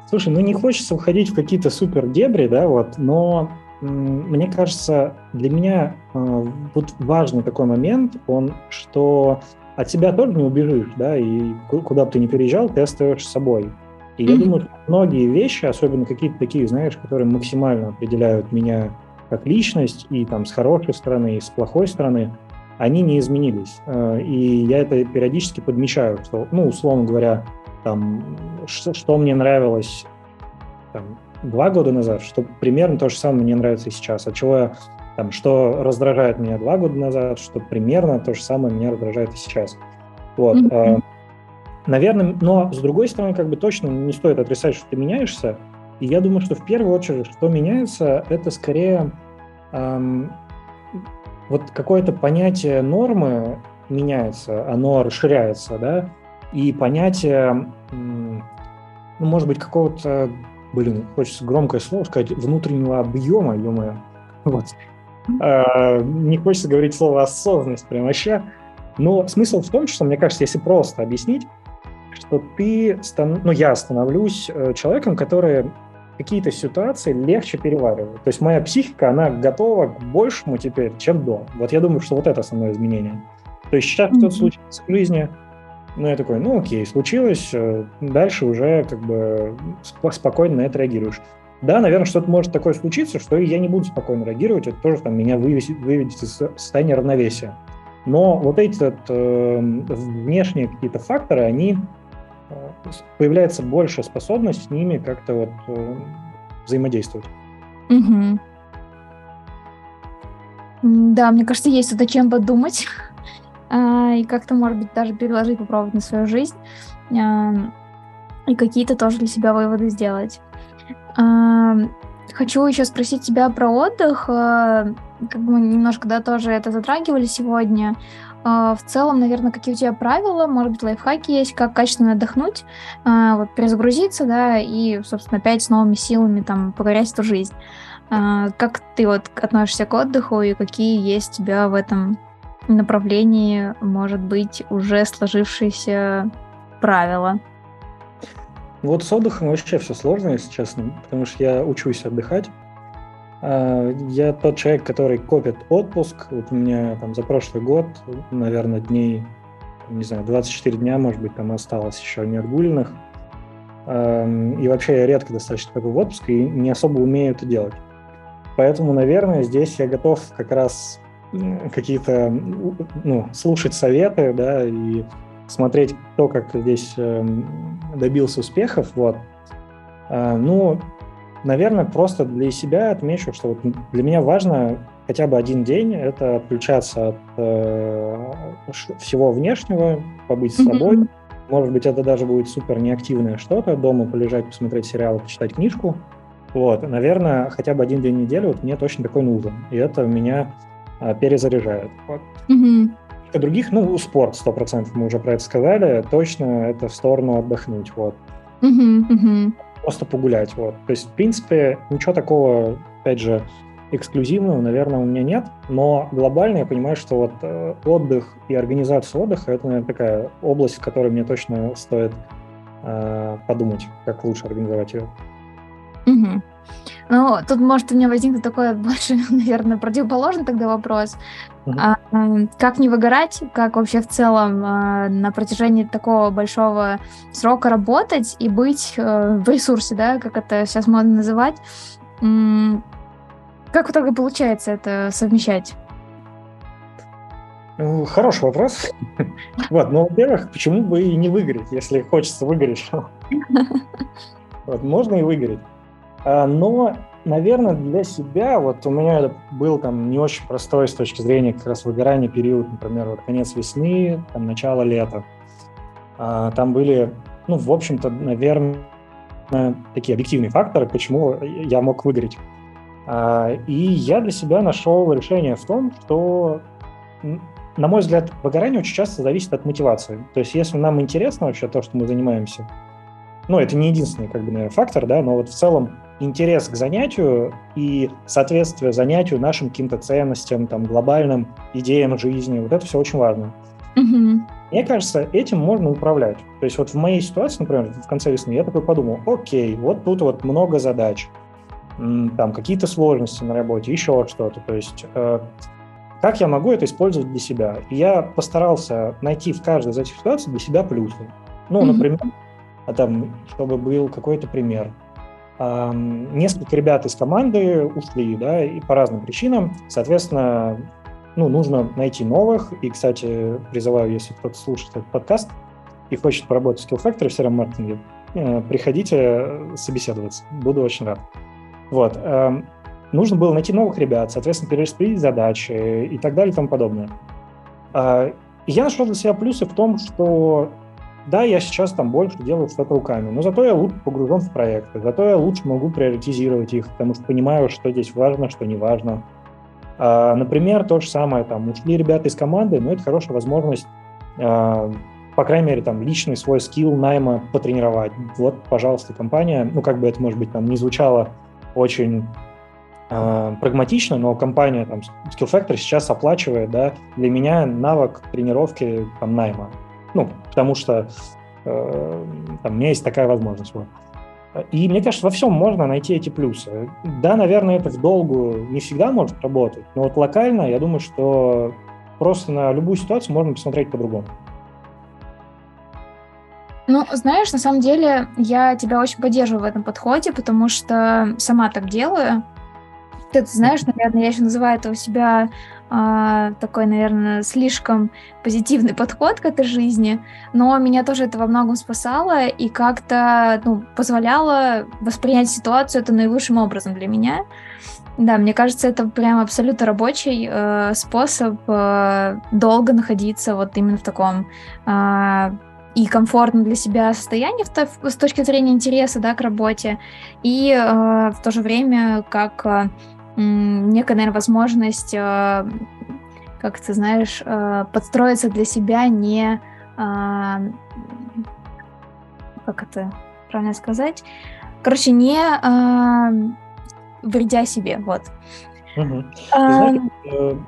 Слушай, ну не хочется уходить в какие-то супер дебри, да, вот, но мне кажется, для меня э, вот важный такой момент, он, что от себя тоже не убежишь, да, и куда бы ты ни переезжал, ты остаешься собой. И я думаю, что многие вещи, особенно какие-то такие, знаешь, которые максимально определяют меня как личность, и там с хорошей стороны, и с плохой стороны, они не изменились. Э, и я это периодически подмечаю, что, ну, условно говоря, там, что, что мне нравилось там, два года назад, что примерно то же самое мне нравится и сейчас. От чего я, там, что раздражает меня два года назад, что примерно то же самое меня раздражает и сейчас. Вот. Mm-hmm. Наверное, но с другой стороны, как бы точно не стоит отрицать, что ты меняешься. И я думаю, что в первую очередь, что меняется, это скорее эм, вот какое-то понятие нормы меняется, оно расширяется, да, и понятие, ну, может быть, какого-то, блин, хочется громкое слово сказать, внутреннего объема, ё вот. Э, не хочется говорить слово осознанность прям вообще, но смысл в том, что, мне кажется, если просто объяснить, что ты, ну, я становлюсь э, человеком, который какие-то ситуации легче переваривает. То есть моя психика, она готова к большему теперь, чем до. Вот я думаю, что вот это основное изменение. То есть сейчас mm-hmm. что-то случится в жизни, ну, я такой, ну, окей, случилось, э, дальше уже как бы спокойно на это реагируешь. Да, наверное, что-то может такое случиться, что я не буду спокойно реагировать, это тоже там меня вывесит, выведет из состояния равновесия. Но вот эти вот, э, внешние какие-то факторы, они появляется больше способность с ними как-то вот э, взаимодействовать. Угу. Да, мне кажется, есть над чем подумать а, и как-то, может быть, даже переложить, попробовать на свою жизнь а, и какие-то тоже для себя выводы сделать. А, хочу еще спросить тебя про отдых. Как мы немножко, да, тоже это затрагивали сегодня. А, в целом, наверное, какие у тебя правила, может быть, лайфхаки есть, как качественно отдохнуть, а, вот перезагрузиться, да, и, собственно, опять с новыми силами там покорять эту жизнь. А, как ты вот относишься к отдыху и какие есть у тебя в этом направлении, может быть, уже сложившиеся правила? Вот с отдыхом вообще все сложно, если честно, потому что я учусь отдыхать. А, я тот человек, который копит отпуск. Вот у меня там за прошлый год, наверное, дней, не знаю, 24 дня, может быть, там осталось еще не отгуленных. И вообще я редко достаточно такой в отпуск и не особо умею это делать. Поэтому, наверное, здесь я готов как раз какие-то, ну, слушать советы, да, и смотреть то, как здесь эм, добился успехов, вот. А, ну, наверное, просто для себя отмечу, что вот для меня важно хотя бы один день это отключаться от э, всего внешнего, побыть с собой. Mm-hmm. Может быть, это даже будет супер неактивное что-то, дома полежать, посмотреть сериал, почитать книжку. Вот, наверное, хотя бы один день в неделю вот мне точно такой нужен. И это меня а, перезаряжает. Вот. Mm-hmm. А других, ну, спорт, сто процентов, мы уже про это сказали, точно это в сторону отдохнуть, вот. Mm-hmm. Mm-hmm. Просто погулять, вот. То есть, в принципе, ничего такого, опять же, эксклюзивного, наверное, у меня нет, но глобально я понимаю, что вот э, отдых и организация отдыха — это, наверное, такая область, в которой мне точно стоит э, подумать, как лучше организовать ее. Угу. Ну, тут может у меня возникнуть такой больше, наверное, противоположный тогда вопрос. А, как не выгорать, как вообще в целом а, на протяжении такого большого срока работать и быть а, в ресурсе, да, как это сейчас модно называть. М- как итоге получается это совмещать? Ну, хороший вопрос. Вот, ну, во-первых, почему бы и не выгореть, если хочется выгореть? Вот, можно и выгореть. А, но, наверное, для себя, вот у меня был там не очень простой с точки зрения как раз выгорания период, например, вот конец весны, там, начало лета. А, там были, ну, в общем-то, наверное, такие объективные факторы, почему я мог выгореть. А, и я для себя нашел решение в том, что, на мой взгляд, выгорание очень часто зависит от мотивации. То есть если нам интересно вообще то, что мы занимаемся, ну, это не единственный, как бы, наверное, фактор, да, но вот в целом интерес к занятию и соответствие занятию нашим каким-то ценностям, там, глобальным идеям жизни. Вот это все очень важно. Mm-hmm. Мне кажется, этим можно управлять. То есть вот в моей ситуации, например, в конце весны, я такой подумал, окей, вот тут вот много задач, там какие-то сложности на работе, еще что-то. То есть э, как я могу это использовать для себя? И я постарался найти в каждой из этих ситуаций для себя плюсы. Ну, mm-hmm. например, а там, чтобы был какой-то пример – Несколько ребят из команды ушли, да, и по разным причинам. Соответственно, ну, нужно найти новых. И, кстати, призываю, если кто-то слушает этот подкаст и хочет поработать в Skill Factory в CRM-маркетинге, э, приходите собеседоваться. Буду очень рад. Вот. Нужно было найти новых ребят, соответственно, перераспределить задачи и так далее и тому подобное. А, я нашел для себя плюсы в том, что да, я сейчас там больше делаю что-то руками, но зато я лучше погружен в проекты, зато я лучше могу приоритизировать их, потому что понимаю, что здесь важно, что не важно. А, например, то же самое, там, ушли ребята из команды, но это хорошая возможность, а, по крайней мере, там, личный свой скилл найма потренировать. Вот, пожалуйста, компания, ну, как бы это, может быть, там, не звучало очень а, прагматично, но компания, там, Skill Factor сейчас оплачивает, да, для меня навык тренировки, там, найма ну, потому что э, там, у меня есть такая возможность. Вот. И мне кажется, во всем можно найти эти плюсы. Да, наверное, это в долгу не всегда может работать, но вот локально я думаю, что просто на любую ситуацию можно посмотреть по-другому. Ну, знаешь, на самом деле я тебя очень поддерживаю в этом подходе, потому что сама так делаю. Ты знаешь, наверное, я еще называю это у себя а, такой, наверное, слишком позитивный подход к этой жизни, но меня тоже это во многом спасало и как-то ну, позволяло воспринять ситуацию это наилучшим образом для меня. Да, мне кажется, это прям абсолютно рабочий э, способ э, долго находиться вот именно в таком э, и комфортно для себя состоянии в, с точки зрения интереса да, к работе, и э, в то же время как э, некая, наверное, возможность, э, как ты знаешь, э, подстроиться для себя не... Э, как это правильно сказать? Короче, не вредя себе, вот. Угу. А, знаешь,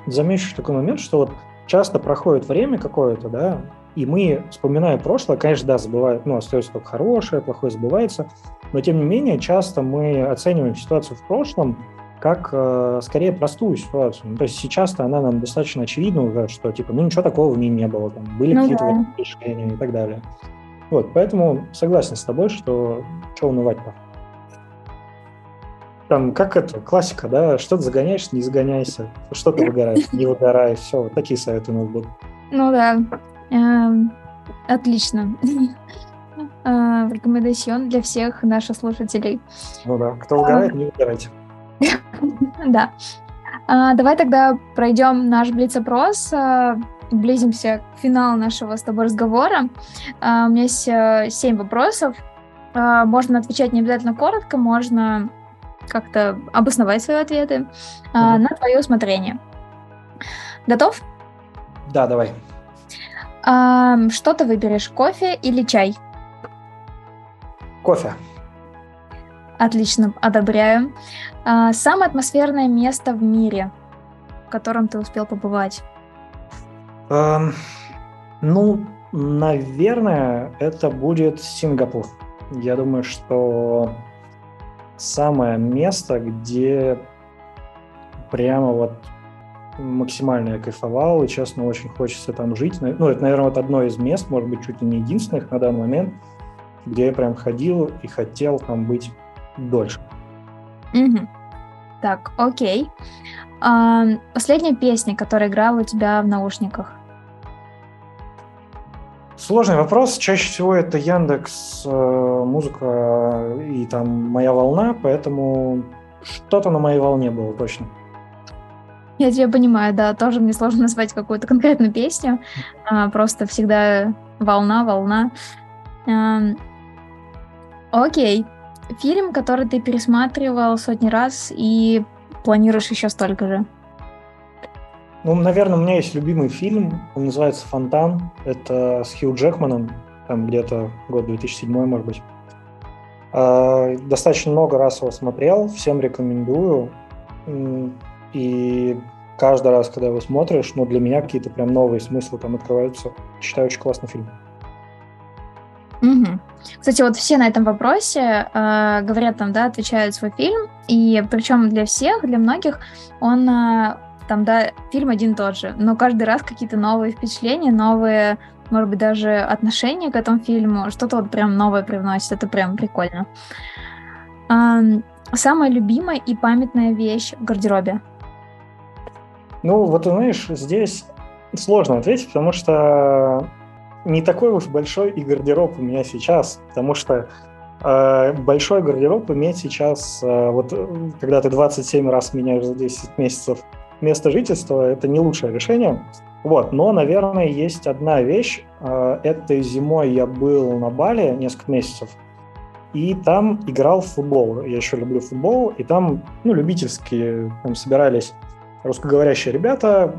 замечу такой момент, что вот часто проходит время какое-то, да, и мы, вспоминая прошлое, конечно, да, забывает, ну, остается только хорошее, плохое забывается, но тем не менее часто мы оцениваем ситуацию в прошлом как э, скорее простую ситуацию. Ну, то есть сейчас-то она нам достаточно очевидна уже, что типа, ну ничего такого в ней не было, там, были ну, какие-то да. решения и так далее. Вот, поэтому согласен с тобой, что что унывать-то. Там, как это, классика, да, что-то загоняешь, не загоняйся, что-то выгораешь, не выгорай, все, вот такие советы у нас будут. Ну да, эм, отлично. Э, рекомендацион для всех наших слушателей. Ну да, кто выгорает, не выгорайте. Да. А, давай тогда пройдем наш блиц-опрос, а, близимся к финалу нашего с тобой разговора. А, у меня есть а, семь вопросов. Можно отвечать не обязательно коротко, можно как-то обосновать свои ответы mm-hmm. на твое усмотрение. Готов? Да, давай. Что ты выберешь, кофе или чай? Кофе. Отлично, одобряю. А, самое атмосферное место в мире, в котором ты успел побывать? Um, ну, наверное, это будет Сингапур. Я думаю, что самое место, где прямо вот максимально я кайфовал, и, честно, очень хочется там жить. Ну, это, наверное, вот одно из мест, может быть, чуть ли не единственных на данный момент, где я прям ходил и хотел там быть дольше. Угу. Так, окей. А, последняя песня, которая играла у тебя в наушниках? Сложный вопрос. Чаще всего это Яндекс э, музыка и там моя волна, поэтому что-то на моей волне было точно. Я тебя понимаю, да, тоже мне сложно назвать какую-то конкретную песню. А, просто всегда волна, волна. А, окей. Фильм, который ты пересматривал сотни раз и планируешь еще столько же? Ну, наверное, у меня есть любимый фильм, он называется «Фонтан». Это с Хью Джекманом, там где-то год 2007, может быть. А, достаточно много раз его смотрел, всем рекомендую. И каждый раз, когда его смотришь, ну, для меня какие-то прям новые смыслы там открываются. Считаю, очень классный фильм. Угу. Кстати, вот все на этом вопросе э, говорят там, да, отвечают свой фильм, и причем для всех, для многих он э, там, да, фильм один и тот же, но каждый раз какие-то новые впечатления, новые, может быть, даже отношения к этому фильму, что-то вот прям новое привносит, это прям прикольно. Э, самая любимая и памятная вещь в гардеробе? Ну, вот, знаешь, здесь сложно ответить, потому что не такой уж большой и гардероб у меня сейчас, потому что э, большой гардероб иметь сейчас, э, вот когда ты 27 раз меняешь за 10 месяцев место жительства, это не лучшее решение. Вот, но, наверное, есть одна вещь. Э, этой зимой я был на Бали несколько месяцев, и там играл в футбол. Я еще люблю футбол, и там, ну, любительские, там собирались русскоговорящие ребята,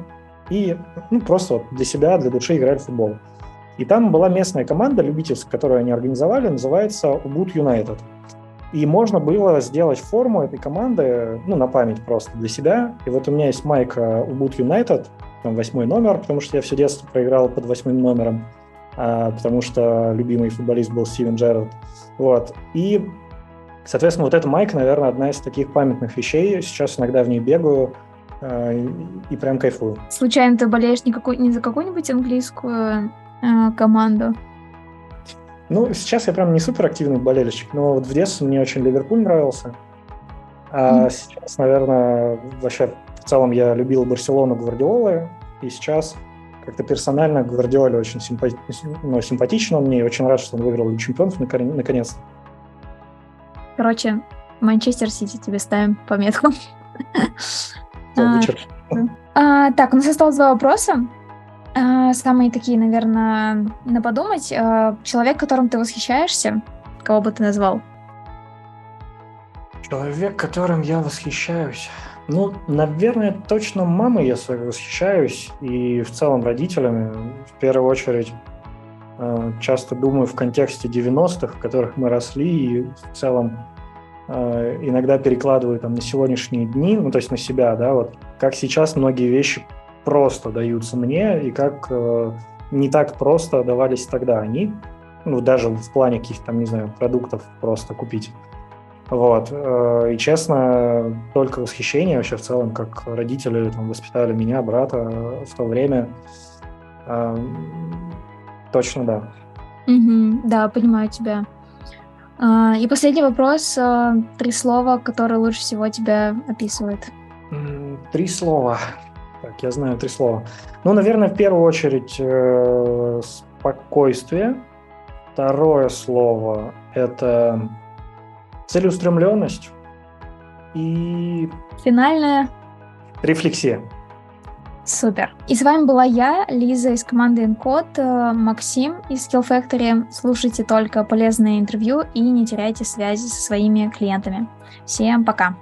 и ну, просто вот для себя, для души играли в футбол. И там была местная команда любительская, которую они организовали, называется Ubud United. И можно было сделать форму этой команды, ну, на память просто для себя. И вот у меня есть майка Ubud United, там восьмой номер, потому что я все детство проиграл под восьмым номером, а, потому что любимый футболист был Стивен Джерард. Вот. И, соответственно, вот эта майка, наверное, одна из таких памятных вещей. Сейчас иногда в ней бегаю а, и прям кайфую. Случайно ты болеешь не, какой, не за какую-нибудь английскую э, команду? Ну, сейчас я прям не супер активный болельщик, но вот в детстве мне очень Ливерпуль нравился. А mm. сейчас, наверное, вообще в целом я любил Барселону Гвардиолы, и сейчас как-то персонально Гвардиоле очень симпати... ну, симпатично он мне, и очень рад, что он выиграл Чемпионов наконец-то. Короче, Манчестер Сити тебе ставим пометку. А, а, так, у нас осталось два вопроса. А, самые такие, наверное, на подумать. А, человек, которым ты восхищаешься, кого бы ты назвал? Человек, которым я восхищаюсь. Ну, наверное, точно мамой я восхищаюсь и в целом родителями. В первую очередь а, часто думаю в контексте 90-х, в которых мы росли, и в целом иногда перекладываю там на сегодняшние дни, ну, то есть на себя, да, вот как сейчас многие вещи просто даются мне, и как э, не так просто давались тогда они, ну, даже в плане каких-то, там, не знаю, продуктов просто купить. Вот. Э, и честно, только восхищение вообще в целом, как родители там, воспитали меня, брата в то время. Э, точно да. Угу, да, понимаю тебя. А, и последний вопрос. Э, три слова, которые лучше всего тебя описывают. Три слова. Так, я знаю три слова. Ну, наверное, в первую очередь э, спокойствие. Второе слово – это целеустремленность. И... Финальное? рефлексия. Супер. И с вами была я, Лиза из команды Encode, э, Максим из Skill Factory. Слушайте только полезные интервью и не теряйте связи со своими клиентами. Всем пока!